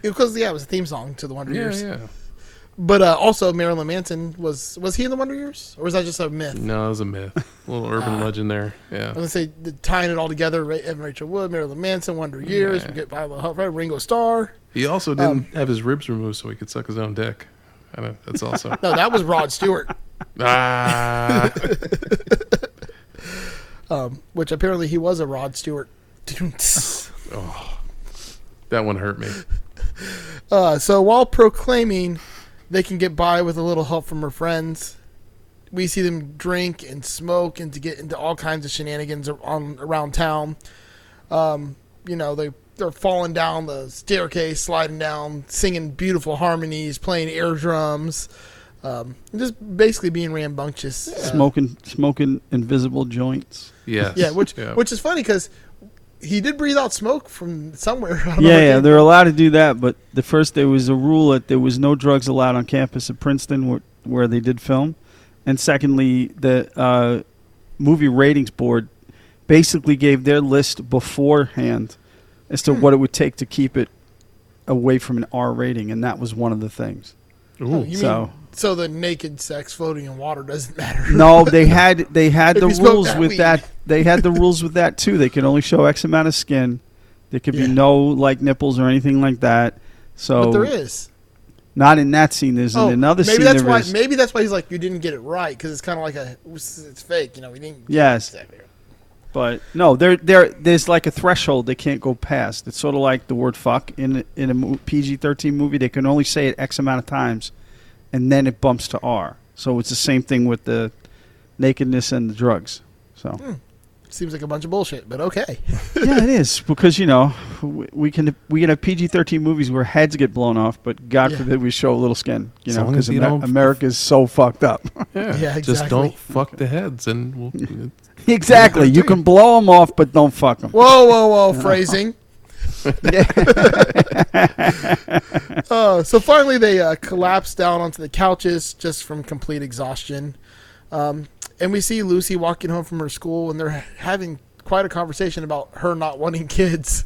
Because yeah, it was a theme song to the Wonder Yeah, Years. yeah. But uh, also, Marilyn Manson was was he in the Wonder Years, or was that just a myth? No, it was a myth. A little urban Ah. legend there. Yeah, I Yeah. was gonna say the- tying it all together. Evan Rachel Wood, Marilyn Manson, Wonder Years, Yeah. we get Viola Huff, Ringo Starr. He also didn't Um, have his ribs removed so he could suck his own dick. I that's also. No, that was Rod Stewart. ah. um, which apparently he was a Rod Stewart. Oh, that one hurt me. Uh, so while proclaiming they can get by with a little help from her friends, we see them drink and smoke and to get into all kinds of shenanigans on around town. Um, you know, they they're falling down the staircase, sliding down, singing beautiful harmonies, playing air drums, um, just basically being rambunctious. Uh, Smoking, smoking invisible joints. Yes. yeah, which Yeah. which is funny because he did breathe out smoke from somewhere. I don't Yeah, where yeah, they're allowed to do that. But the first there was a rule that there was no drugs allowed on campus at Princeton, where, where they did film, and secondly, the uh, movie ratings board basically gave their list beforehand as to what hmm. it would take to keep it away from an R rating, and that was one of the things. Oh, so. mean so the naked sex floating in water doesn't matter? No, they had they had the rules that with weed. that. They had the rules with that too. They could only show X amount of skin. There could Yeah. be no like nipples or anything like that. So But there is. not in that scene. There's oh, in another Oh, maybe scene. that's there why. is- Maybe that's why he's like, you didn't get it right because it's kind of like a, it's fake. You know, we didn't. Yes. But no, there there there's like a threshold they can't go past. It's sort of like the word fuck in in a PG thirteen movie. They can only say it X amount of times, and then it bumps to R. So it's the same thing with the nakedness and the drugs. So Hmm. seems like a bunch of bullshit, but okay. yeah, it is because you know we, we can we can have PG thirteen movies where heads get blown off, but God Yeah. forbid we show a little skin. You As know, because you don't- America's so fucked up. Yeah, Yeah, Just don't fuck the heads, and we'll. exactly. You can blow them off, but don't fuck them. Whoa, whoa, whoa! Phrasing. uh, so finally, they uh, collapse down onto the couches just from complete exhaustion. Um, and we see Lucy walking home from her school, and they're having quite a conversation about her not wanting kids.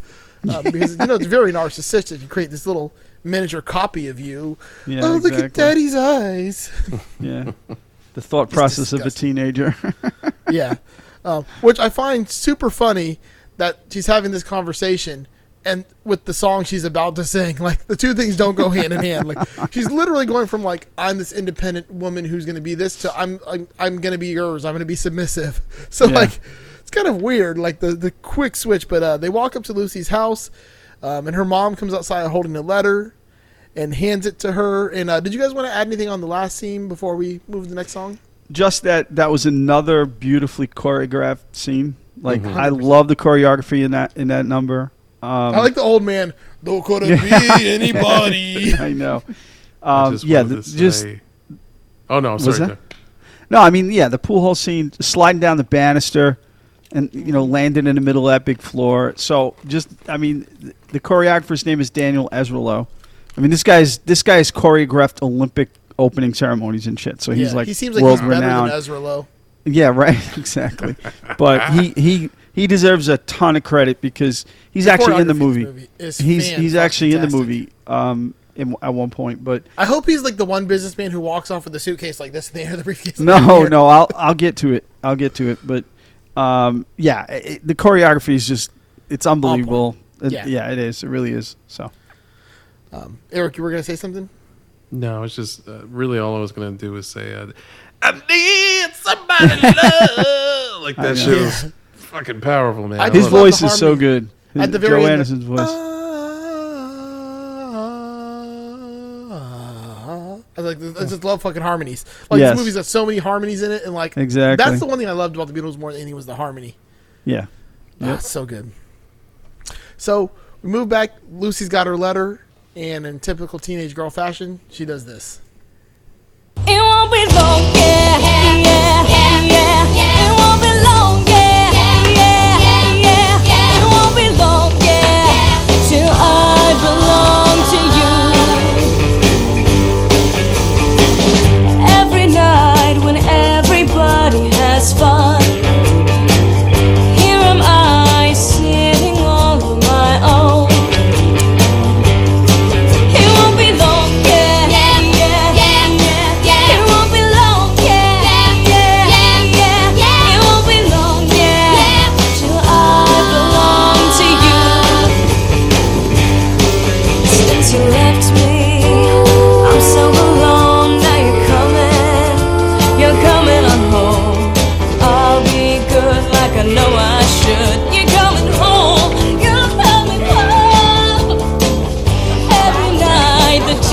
Uh, because, you know, it's very narcissistic. You create this little miniature copy of you. Yeah, oh, look at daddy's eyes. Yeah, the thought process of a teenager. yeah. Um, which I find super funny that she's having this conversation and with the song she's about to sing, like the two things don't go hand in hand. Like she's literally going from like I'm this independent woman who's going to be this to I'm I'm, I'm going to be yours. I'm going to be submissive. So Yeah. like it's kind of weird, like the the quick switch. But uh, they walk up to Lucy's house, um, and her mom comes outside holding a letter. And hands it to her. And uh, did you guys want to add anything on the last scene before we move to the next song? Just that that was another beautifully choreographed scene. Like Mhm. I love the choreography in that in that number. Um, I like the old man. Though could it be anybody? I know. I Um, just yeah, the, just say- Oh no, sorry. that? No. I mean, yeah, the pool hall scene, sliding down the banister, and you know, landing in the middle of that big floor. So just, I mean, the choreographer's name is Daniel Ezralow. I mean, this guy's this guy's choreographed Olympic opening ceremonies and shit. So he's Yeah, like he seems like world he's better renowned. than Ezra Lowe. Yeah, right. Exactly. but he he he deserves a ton of credit because he's The actually in the movie. movie he's he's actually in the movie um in, at one point, but I hope he's like the one businessman who walks off with a suitcase like this in the air, the briefcase. no, no, I'll I'll get to it. I'll get to it, but um yeah, it, the choreography is just it's unbelievable. It- Yeah. yeah, it is. It really is. So Um, Eric, you were gonna say something? No, it's just uh, really all I was gonna do was say, uh, "I need somebody to love." Like that know. shit Yeah. was fucking powerful, man. I I his love love it. voice is so harmony. good. At the Joe very end, Anderson's voice. I like, I just love fucking harmonies. Like Yes. this movie's got so many harmonies in it, and like Exactly. That's the one thing I loved about the Beatles more than anything was the harmony. yeah. Ah, Yep. so good. So we move back. Lucy's got her letter, and in typical teenage girl fashion, she does this. It won't be long, yeah, yeah, yeah. It won't be long,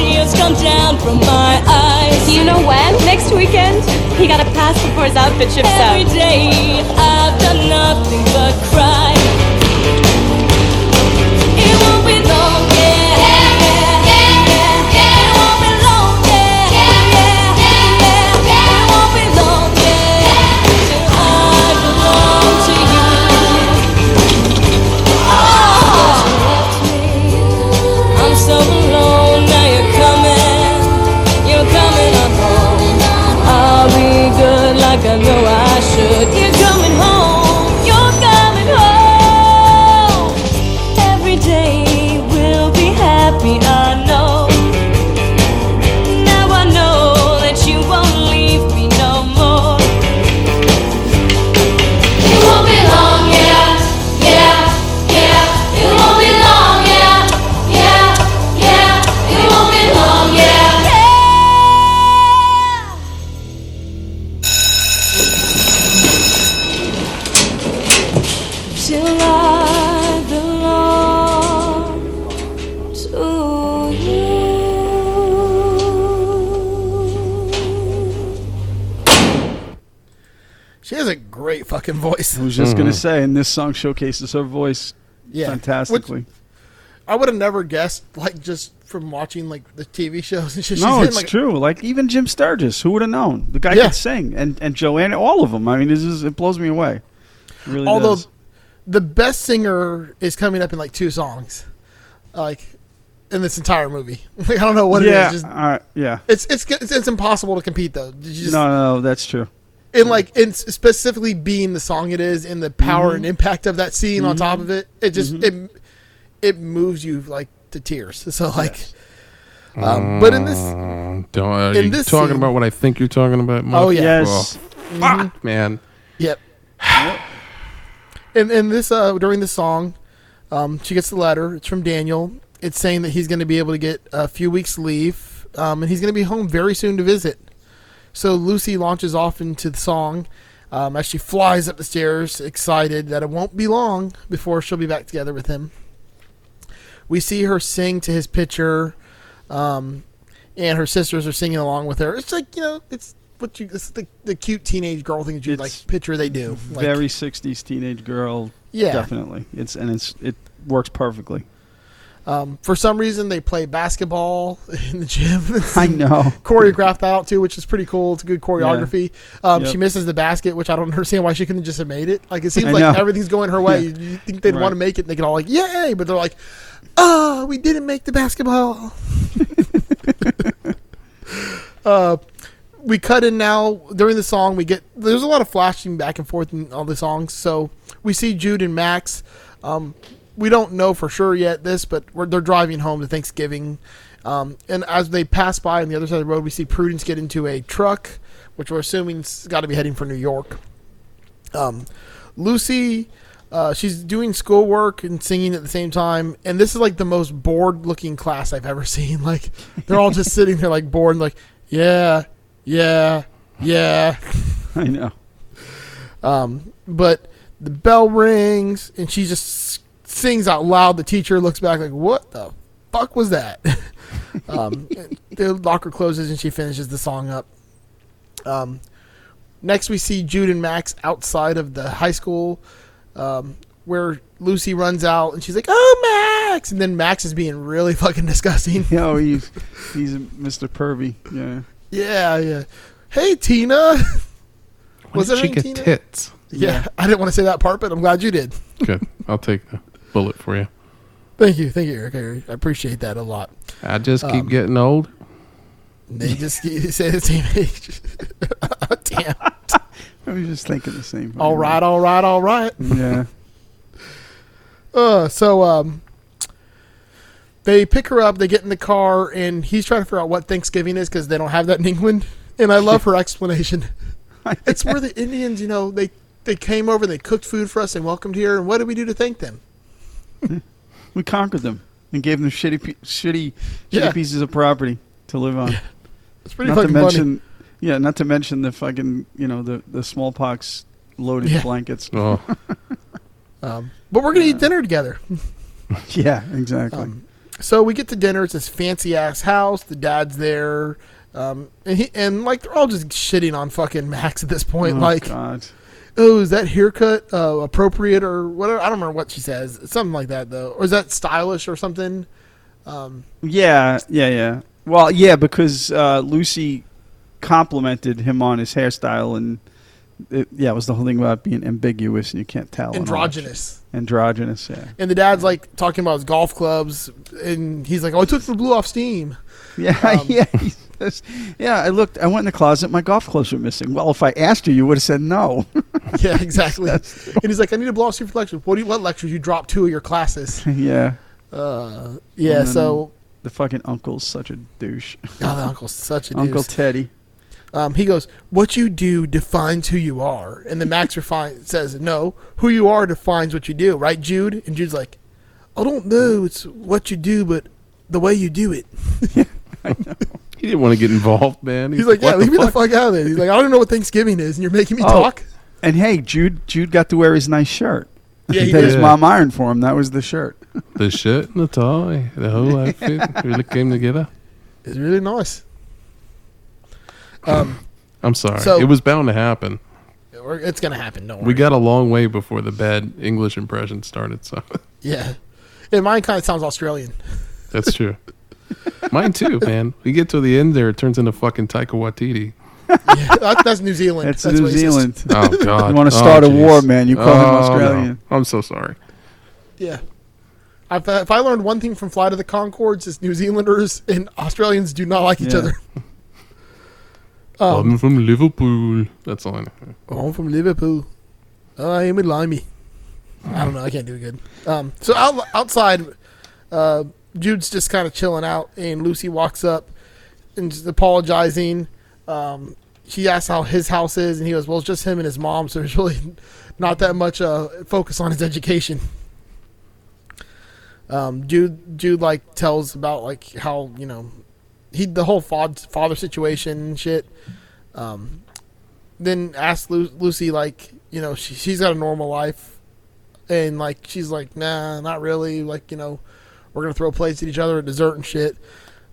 tears come down from my eyes. You know when? Next weekend? He got a pass before his outfit ships out. Every day I've done nothing but cry. It won't be long, good like I was just gonna Mhm. say, and this song showcases her voice Yeah. fantastically. I would have never guessed, like just from watching like the TV shows and shit. no, she's in, it's like, true. Like even Jim Sturgess, who would have known? The guy Yeah. could sing, and and Joanne, all of them. I mean, this is it blows me away. It really Although does. the best singer is coming up in like two songs, like in this entire movie. Like, I don't know what yeah, it is. Just, uh, yeah. it's, it's it's it's impossible to compete though. Just, no, no, no, that's true. In like in specifically being the song it is and the power Mhm. and impact of that scene on Mhm. top of it, it just Mhm. it it moves you like to tears. So like, um, but in this, Mm, don't are in you this talking scene- about what I think you're talking about? Mike? Oh, yeah. Yes. Oh, fuck, man. Yep. And in this uh during the song, um, she gets the letter. It's from Daniel. It's saying that he's going to be able to get a few weeks leave, um, and he's going to be home very soon to visit. So Lucy launches off into the song um, as she flies up the stairs, excited that it won't be long before she'll be back together with him. We see her sing to his picture, um, and her sisters are singing along with her. It's like you know, it's what you, it's the, the cute teenage girl thing that you like picture they do. Like, Very '60s teenage girl. Yeah. definitely. It's and it's it works perfectly. Um, for some reason, they play basketball in the gym. I know. Choreographed that out too, which is pretty cool. It's a good choreography. Um, Yep. She misses the basket, which I don't understand why she couldn't just have made it. Like it seems I like know. everything's going her way. Yeah. You, you think they'd Right. want to make it, and they get all like, "Yay!" But they're like, "Oh, we didn't make the basketball." uh, we cut in now during the song. We get there's a lot of flashing back and forth in all the songs. So we see Jude and Max. Um, we don't know for sure yet this, but we're, they're driving home to Thanksgiving. Um, and as they pass by on the other side of the road, we see Prudence get into a truck, which we're assuming's got to be heading for New York. Um, Lucy, uh, she's doing schoolwork and singing at the same time, and this is like the most bored-looking class I've ever seen. Like they're all just sitting there like bored, and like yeah, yeah, yeah. I know. Um, but the bell rings, and she just sings out loud. The teacher looks back like, "What the fuck was that?" um, the locker closes, and she finishes the song up. Um, next, we see Jude and Max outside of the high school, um, where Lucy runs out, and she's like, "Oh, Max!" And then Max is being really fucking disgusting. Yeah, oh, he's he's Mr. Pervy. Yeah. Yeah, yeah. Hey, Tina. Was it did she her Tina? tits? Yeah, I didn't want to say that part, but I'm glad you did. Good. I'll take the bullet for you. Thank you, thank you, Eric. I appreciate that a lot. I just keep Um, getting old. They just you say the same age. Damn. I was just thinking the same. All right, all right, all right. Yeah. Uh, so um, they pick her up. They get in the car, and he's trying to figure out what Thanksgiving is because they don't have that in England. And I love her explanation. it's where the Indians, you know, they they came over, they cooked food for us, and welcomed here. And what did we do to thank them? We conquered them and gave them shitty, shitty, shitty Yeah. pieces of property to live on. It's pretty not to fucking mention, yeah, not to mention the fucking, you know, the the smallpox loaded Yeah. blankets. Oh, Um, but we're gonna eat dinner together. yeah, exactly. Um, so we get to dinner. It's this fancy ass house. The dad's there, um, and he and like they're all just shitting on fucking Max at this point. oh, like, God. Oh, is that haircut uh, appropriate or whatever? I don't remember what she says. Something like that though, or is that stylish or something? Um, Yeah, yeah, yeah. Well, yeah, because uh, Lucy complimented him on his hairstyle, and it, yeah, it was the whole thing about being ambiguous and you can't tell. and all that androgynous. Androgynous, yeah. And the dad's like talking about his golf clubs, and he's like, "Oh, I took the blue off steam." Yeah, Um, yeah. Says, yeah, I looked. I went in the closet. My golf clubs were missing. Well, if I asked you, you would have said no. yeah, exactly. and he's like, "I need to blow off for lectures." What do you, what lectures? You dropped two of your classes. yeah. Uh, yeah. So the fucking uncle's such a douche. oh, the uncle's such a Uncle. Teddy. Um, he goes, "What you do defines who you are," and then Max refine, says, "No, who you are defines what you do." Right, Jude? And Jude's like, "I don't know. It's what you do, but the way you do it." He didn't want to get involved, man. He's like, "Yeah, "What leave me the fuck out of it." He's like, "I don't know what Thanksgiving is, and you're making me Oh. talk." And hey, Jude. Jude got to wear his nice shirt. Yeah, he that his did. mom ironed for him. That was the shirt. The shirt and the tie, the whole outfit really came together. It's really nice. Um, I'm sorry. So- it was bound to happen. we're, it's gonna happen. Don't worry. We got a long way before the bad English impression started, so yeah. Yeah, mine kind of sounds Australian. that's true. Mine too, man. We get to the end there, it turns into fucking Taika Waititi. Yeah, that, that's New Zealand. That's, that's New racist. Zealand. Oh God! You want to Oh, start a jeez. war, man? You call him Oh, no. Australian. I'm so sorry. Yeah. If, if I learned one thing from Flight of the Conchords, is New Zealanders and Australians do not like each Yeah. other. Um, I'm from Liverpool. That's all I know. Oh, I'm from Liverpool. I am a limey. I don't know. I can't do it good. Um, so out, outside, uh, Jude's just kind of chilling out, and Lucy walks up and just apologizing. Um, she asks how his house is, and he goes, "Well, it's just him and his mom, so there's really not that much uh, focus on his education." Um, Jude, Jude like tells about like how you know he the whole father, situation and shit. Um, then asks Lu- Lucy like you know she, she's got a normal life, and like she's like nah, not really. Like you know, we're gonna throw plates at each other at dessert and shit.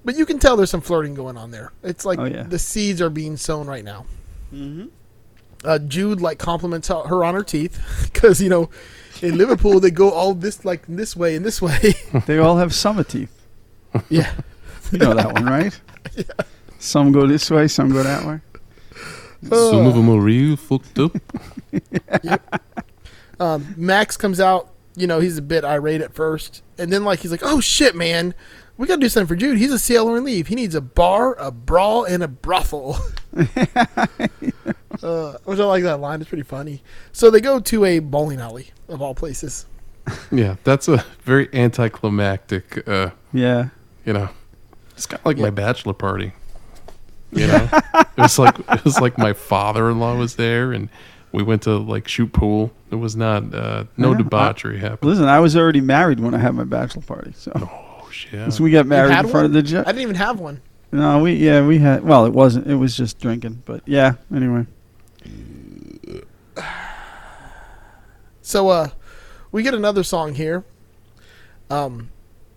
But you can tell there's some flirting going on there. It's like Oh, yeah. the seeds are being sown right now. Uh, Jude like compliments her her on her teeth because you know in Liverpool they go all this like this way and this way. They all have summer teeth. yeah. You know that one, right? Yeah. Some go this way, some go that way. Some of them are real fucked up. Um, Max comes out. You know he's a bit irate at first, and then like he's like, "Oh shit, man, we gotta do something for Jude. He's a sailor and leave. He needs a bar, a brawl, and a brothel." uh, which I like that line. It's pretty funny. So they go to a bowling alley of all places. Yeah, that's a very anticlimactic. Uh, Yeah. you know, it's kind of like my bachelor party. You know, it was like it was like my father-in-law was there, and we went to like shoot pool. It was not uh, no Yeah. debauchery happened. Listen, I was already married when I had my bachelor party, so Oh shit! so we got married had in front one? of the judge. I didn't even have one. No, we yeah we had. Well, it wasn't. It was just drinking, but yeah. Anyway, So uh we get another song here. Um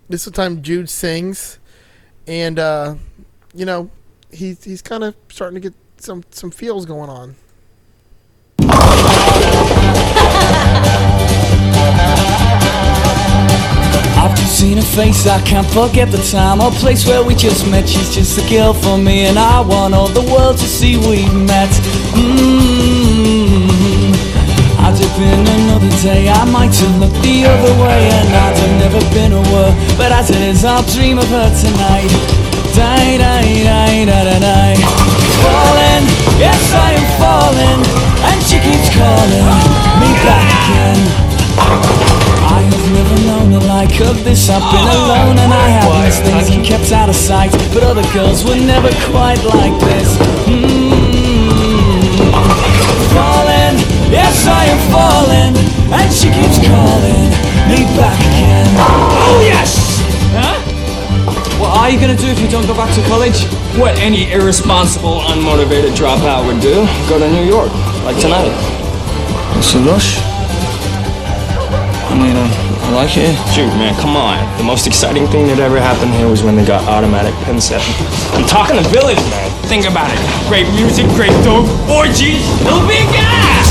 this is the time Jude sings and uh you know, he's he's kind of starting to get some some feels going on. I've just seen her face, I can't forget the time or place where we just met. She's just a girl for me, and I want all the world to see we met. mm I'd have been another day, I might have looked the other way, and I'd have never been a word. But as it is, I'll dream of her tonight. Die, die, die, die, die. Falling, yes, I am falling, and she keeps calling me back again. I have never known the like of this. I've been alone and I have these things and kept out of sight. But other girls were never quite like this. Mm. Falling, yes I am falling, and she keeps calling me back again. Oh yes! Huh? What are you gonna do if you don't go back to college? What any irresponsible, unmotivated dropout would do? Go to New York, like tonight. It's a rush. I mean, I like it. Dude, man, come on. The most exciting thing that ever happened here was when they got automatic pin setting. I'm talking the village, man. Think about it. Great music, great dope, orgies. It'll be!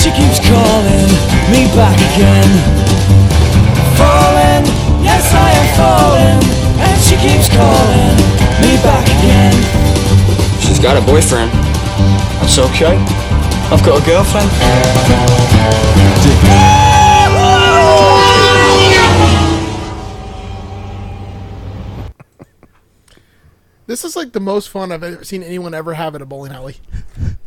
She keeps calling me back again. Falling, yes I am falling, and she keeps calling me back again. She's got a boyfriend. That's okay. I've got a girlfriend. This is like the most fun I've ever seen anyone ever have at a bowling alley.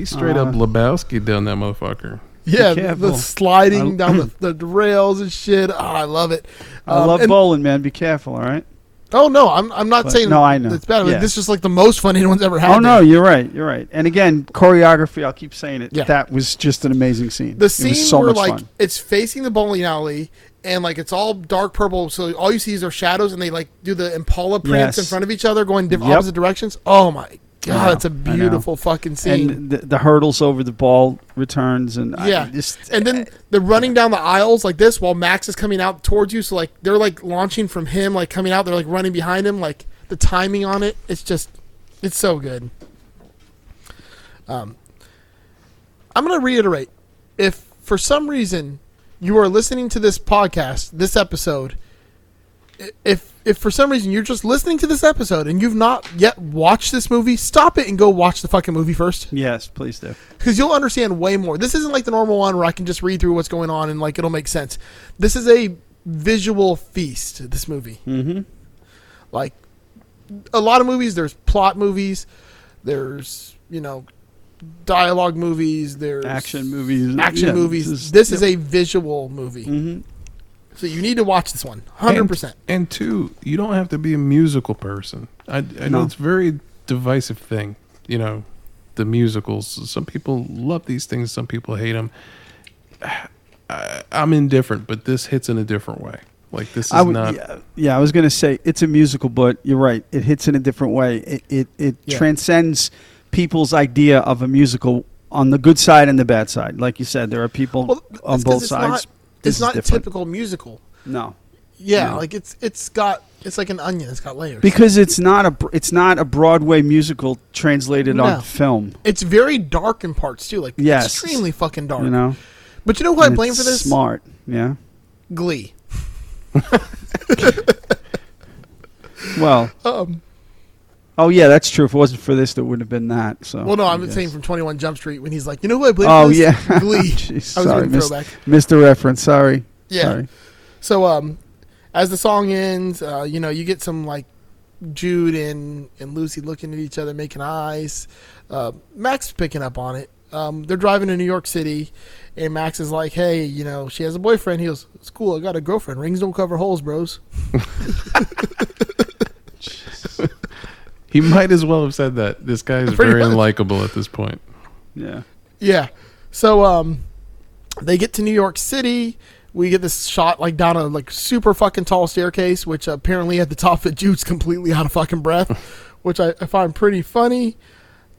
He's straight up Lebowski down that motherfucker. Yeah, the, the sliding I- down the, the rails and shit. Oh, I love it. I Um, love and- bowling, man. Be careful, all right? Oh no, I'm I'm not But- saying no, I know. it's bad. Like, This is just like the most fun anyone's ever had. Oh no, you're right. You're right. And again, choreography. I'll keep saying it. Yeah. That was just an amazing scene. The it scene was so where much like fun. it's facing the bowling alley and like it's all dark purple, so all you see is their shadows, and they like do the Impala prints in front of each other, going different Yep. opposite directions. Oh my god, know, it's a I beautiful fucking scene. And the, the hurdles over the ball returns and I yeah, just and then they're running down the aisles like this while Max is coming out towards you. So like they're like launching from him, like coming out. They're like running behind him. Like the timing on it, it's just, it's so good. Um, I'm gonna reiterate: if for some reason you are listening to this podcast, this episode, i- if if for some reason you're just listening to this episode and you've not yet watched this movie, stop it and go watch the fucking movie first yes, please do. because you'll understand way more. This isn't like the normal one where I can just read through what's going on and like it'll make sense. This is a visual feast. This movie, Mm-hmm. like a lot of movies, there's plot movies, there's you know dialogue movies, there's Action movies. action Yeah, movies. this is- This is a visual movie, Mhm. So you need to watch this one, hundred percent. And two, you don't have to be a musical person. I, I know it's a very divisive thing. You know, the musicals. Some people love these things. Some people hate them. I, I'm indifferent, but this hits in a different way. Like this is I would, not. yeah, yeah, I was going to say it's a musical, but you're right. It hits in a different way. It it, it Yeah. transcends people's idea of a musical on the good side and the bad side. Like you said, there are people Well, on both sides. Not, This it's not a typical musical. No, Yeah, No. like it's it's got it's like an onion. It's got layers. because it's not a it's not a Broadway musical translated No. on film. It's very dark in parts too, like Yes. extremely fucking dark. You know, But you know who I blame it's for this? Smart, yeah. Glee. Well, Um, oh yeah, that's true. If it wasn't for this, there wouldn't have been that. So well, no, I'm saying from 21 Jump Street when he's like, you know who I blame Oh yeah, Glee. Jeez, I was sorry, missed, throwback. missed the reference. Sorry. Yeah. Sorry. So um, as the song ends, uh, you know, you get some like Jude and and Lucy looking at each other, making eyes. Uh, Max picking up on it. Um, they're driving to New York City, and Max is like, "Hey, you know, she has a boyfriend." He goes, "It's cool. I got a girlfriend. Rings don't cover holes, bros." He might as well have said that. This guy is Pretty very much. unlikable at this point. Yeah. Yeah. So um, they get to New York City. We get this shot like down a like super fucking tall staircase, which apparently at the top of it, Jude's completely out of fucking breath, which I, I find pretty funny.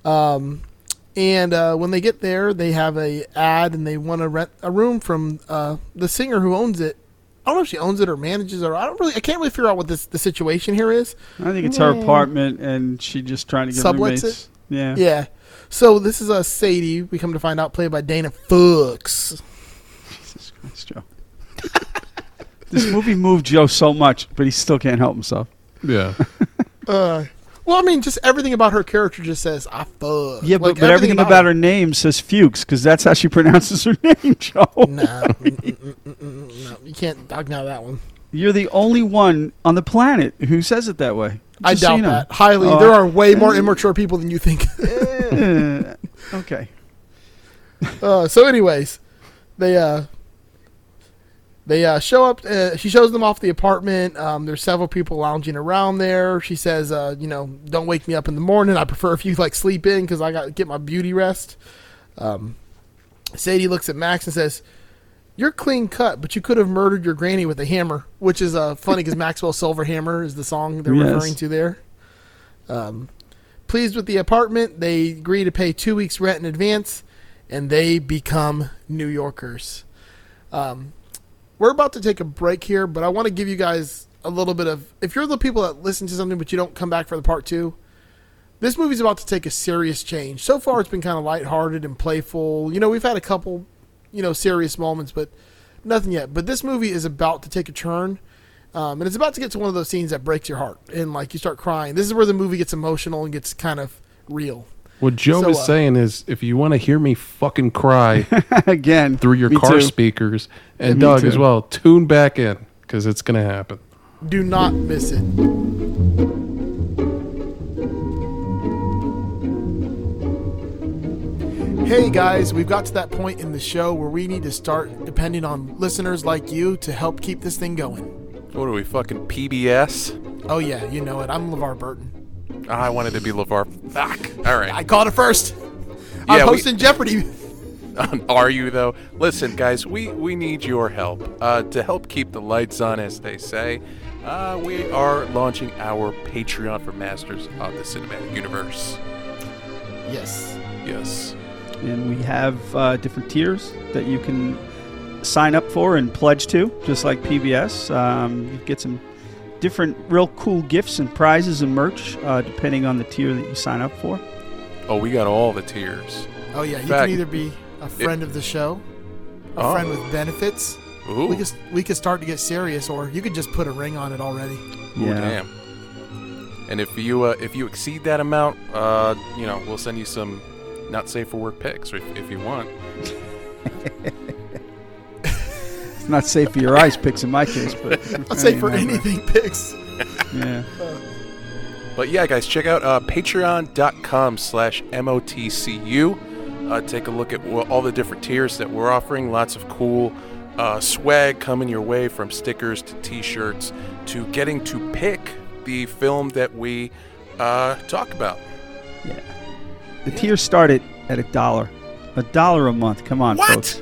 Um, and uh, when they get there, they have a ad and they want to rent a room from uh, the singer who owns it. I don't know if she owns it or manages it. Or I don't really. I can't really figure out what this the situation here is. I think it's her apartment, and she just trying to get Sublets roommates. it? Yeah. Yeah. So this is a Sadie. We come to find out, played by Dana Fuchs. Jesus Christ, Joe. this movie moved Joe so much, but he still can't help himself. Yeah. Uh, well, I mean, just everything about her character just says "I fuck." Yeah, but, Like, but everything about her name says Fuchs because that's how she pronounces her name, Joe. Nah, mm, mm, mm, no, you can't dog now that one. You're the only one on the planet who says it that way. I Just so doubt you know. that highly. Oh, there are way more immature people than you think. eh, okay. uh, so, anyways, they uh, they uh, show up. Uh, she shows them off the apartment. Um, there's several people lounging around there. She says, uh, "You know, don't wake me up in the morning. I prefer if you like sleep in because I got to get my beauty rest." Um, Sadie looks at Max and says, "You're clean cut, but you could have murdered your granny with a hammer," which is uh, funny because Maxwell Silver Hammer is the song they're Yes. referring to there. Um, pleased with the apartment, they agree to pay two weeks' rent in advance, and they become New Yorkers. Um, we're about to take a break here, but I want to give you guys a little bit of. If you're the people that listen to something but you don't come back for the part two, this movie's about to take a serious change. So far, it's been kind of lighthearted and playful. You know, we've had a couple, you know, serious moments, but nothing yet. But this movie is about to take a turn. Um, and it's about to get to one of those scenes that breaks your heart and like you start crying. This is where the movie gets emotional and gets kind of real. What Joe So, is uh, saying is, if you want to hear me fucking cry Again, through your car too. speakers, and me Doug too. as well, tune back in because it's gonna happen. Do not miss it. Hey guys, we've got to that point in the show where we need to start depending on listeners like you to help keep this thing going. What are we fucking PBS? Oh yeah, you know it. I'm LeVar Burton. I wanted to be LeVar. Fuck. All right. I called it first. Yeah, I'm we- hosting Jeopardy. Are you though? Listen, guys, we we need your help uh, to help keep the lights on, as they say. Uh, we are launching our Patreon for Masters of the Cinematic Universe. Yes. Yes. and we have uh, different tiers that you can sign up for and pledge to, just like PBS. Um, you get some different, real cool gifts and prizes and merch uh, depending on the tier that you sign up for. Oh, we got all the tiers. Oh yeah, you Fact- can either be a friend of the show, a Oh. friend with benefits. Ooh. We could we could start to get serious, or you could just put a ring on it already. Ooh, damn. And if you uh, if you exceed that amount, uh, you know, we'll send you some not safe for work pics, or if, if you want. It's not safe for your eyes picks in my case, but I'll say for Anyway. anything picks. Yeah. But yeah, guys, check out uh, patreon.com slash MOTCU. Uh, take a look at all the different tiers that we're offering. Lots of cool uh, swag coming your way from stickers to t-shirts to getting to pick the film that we uh, talk about. Yeah. The tiers started at a dollar. A dollar a month. Come on, What? folks.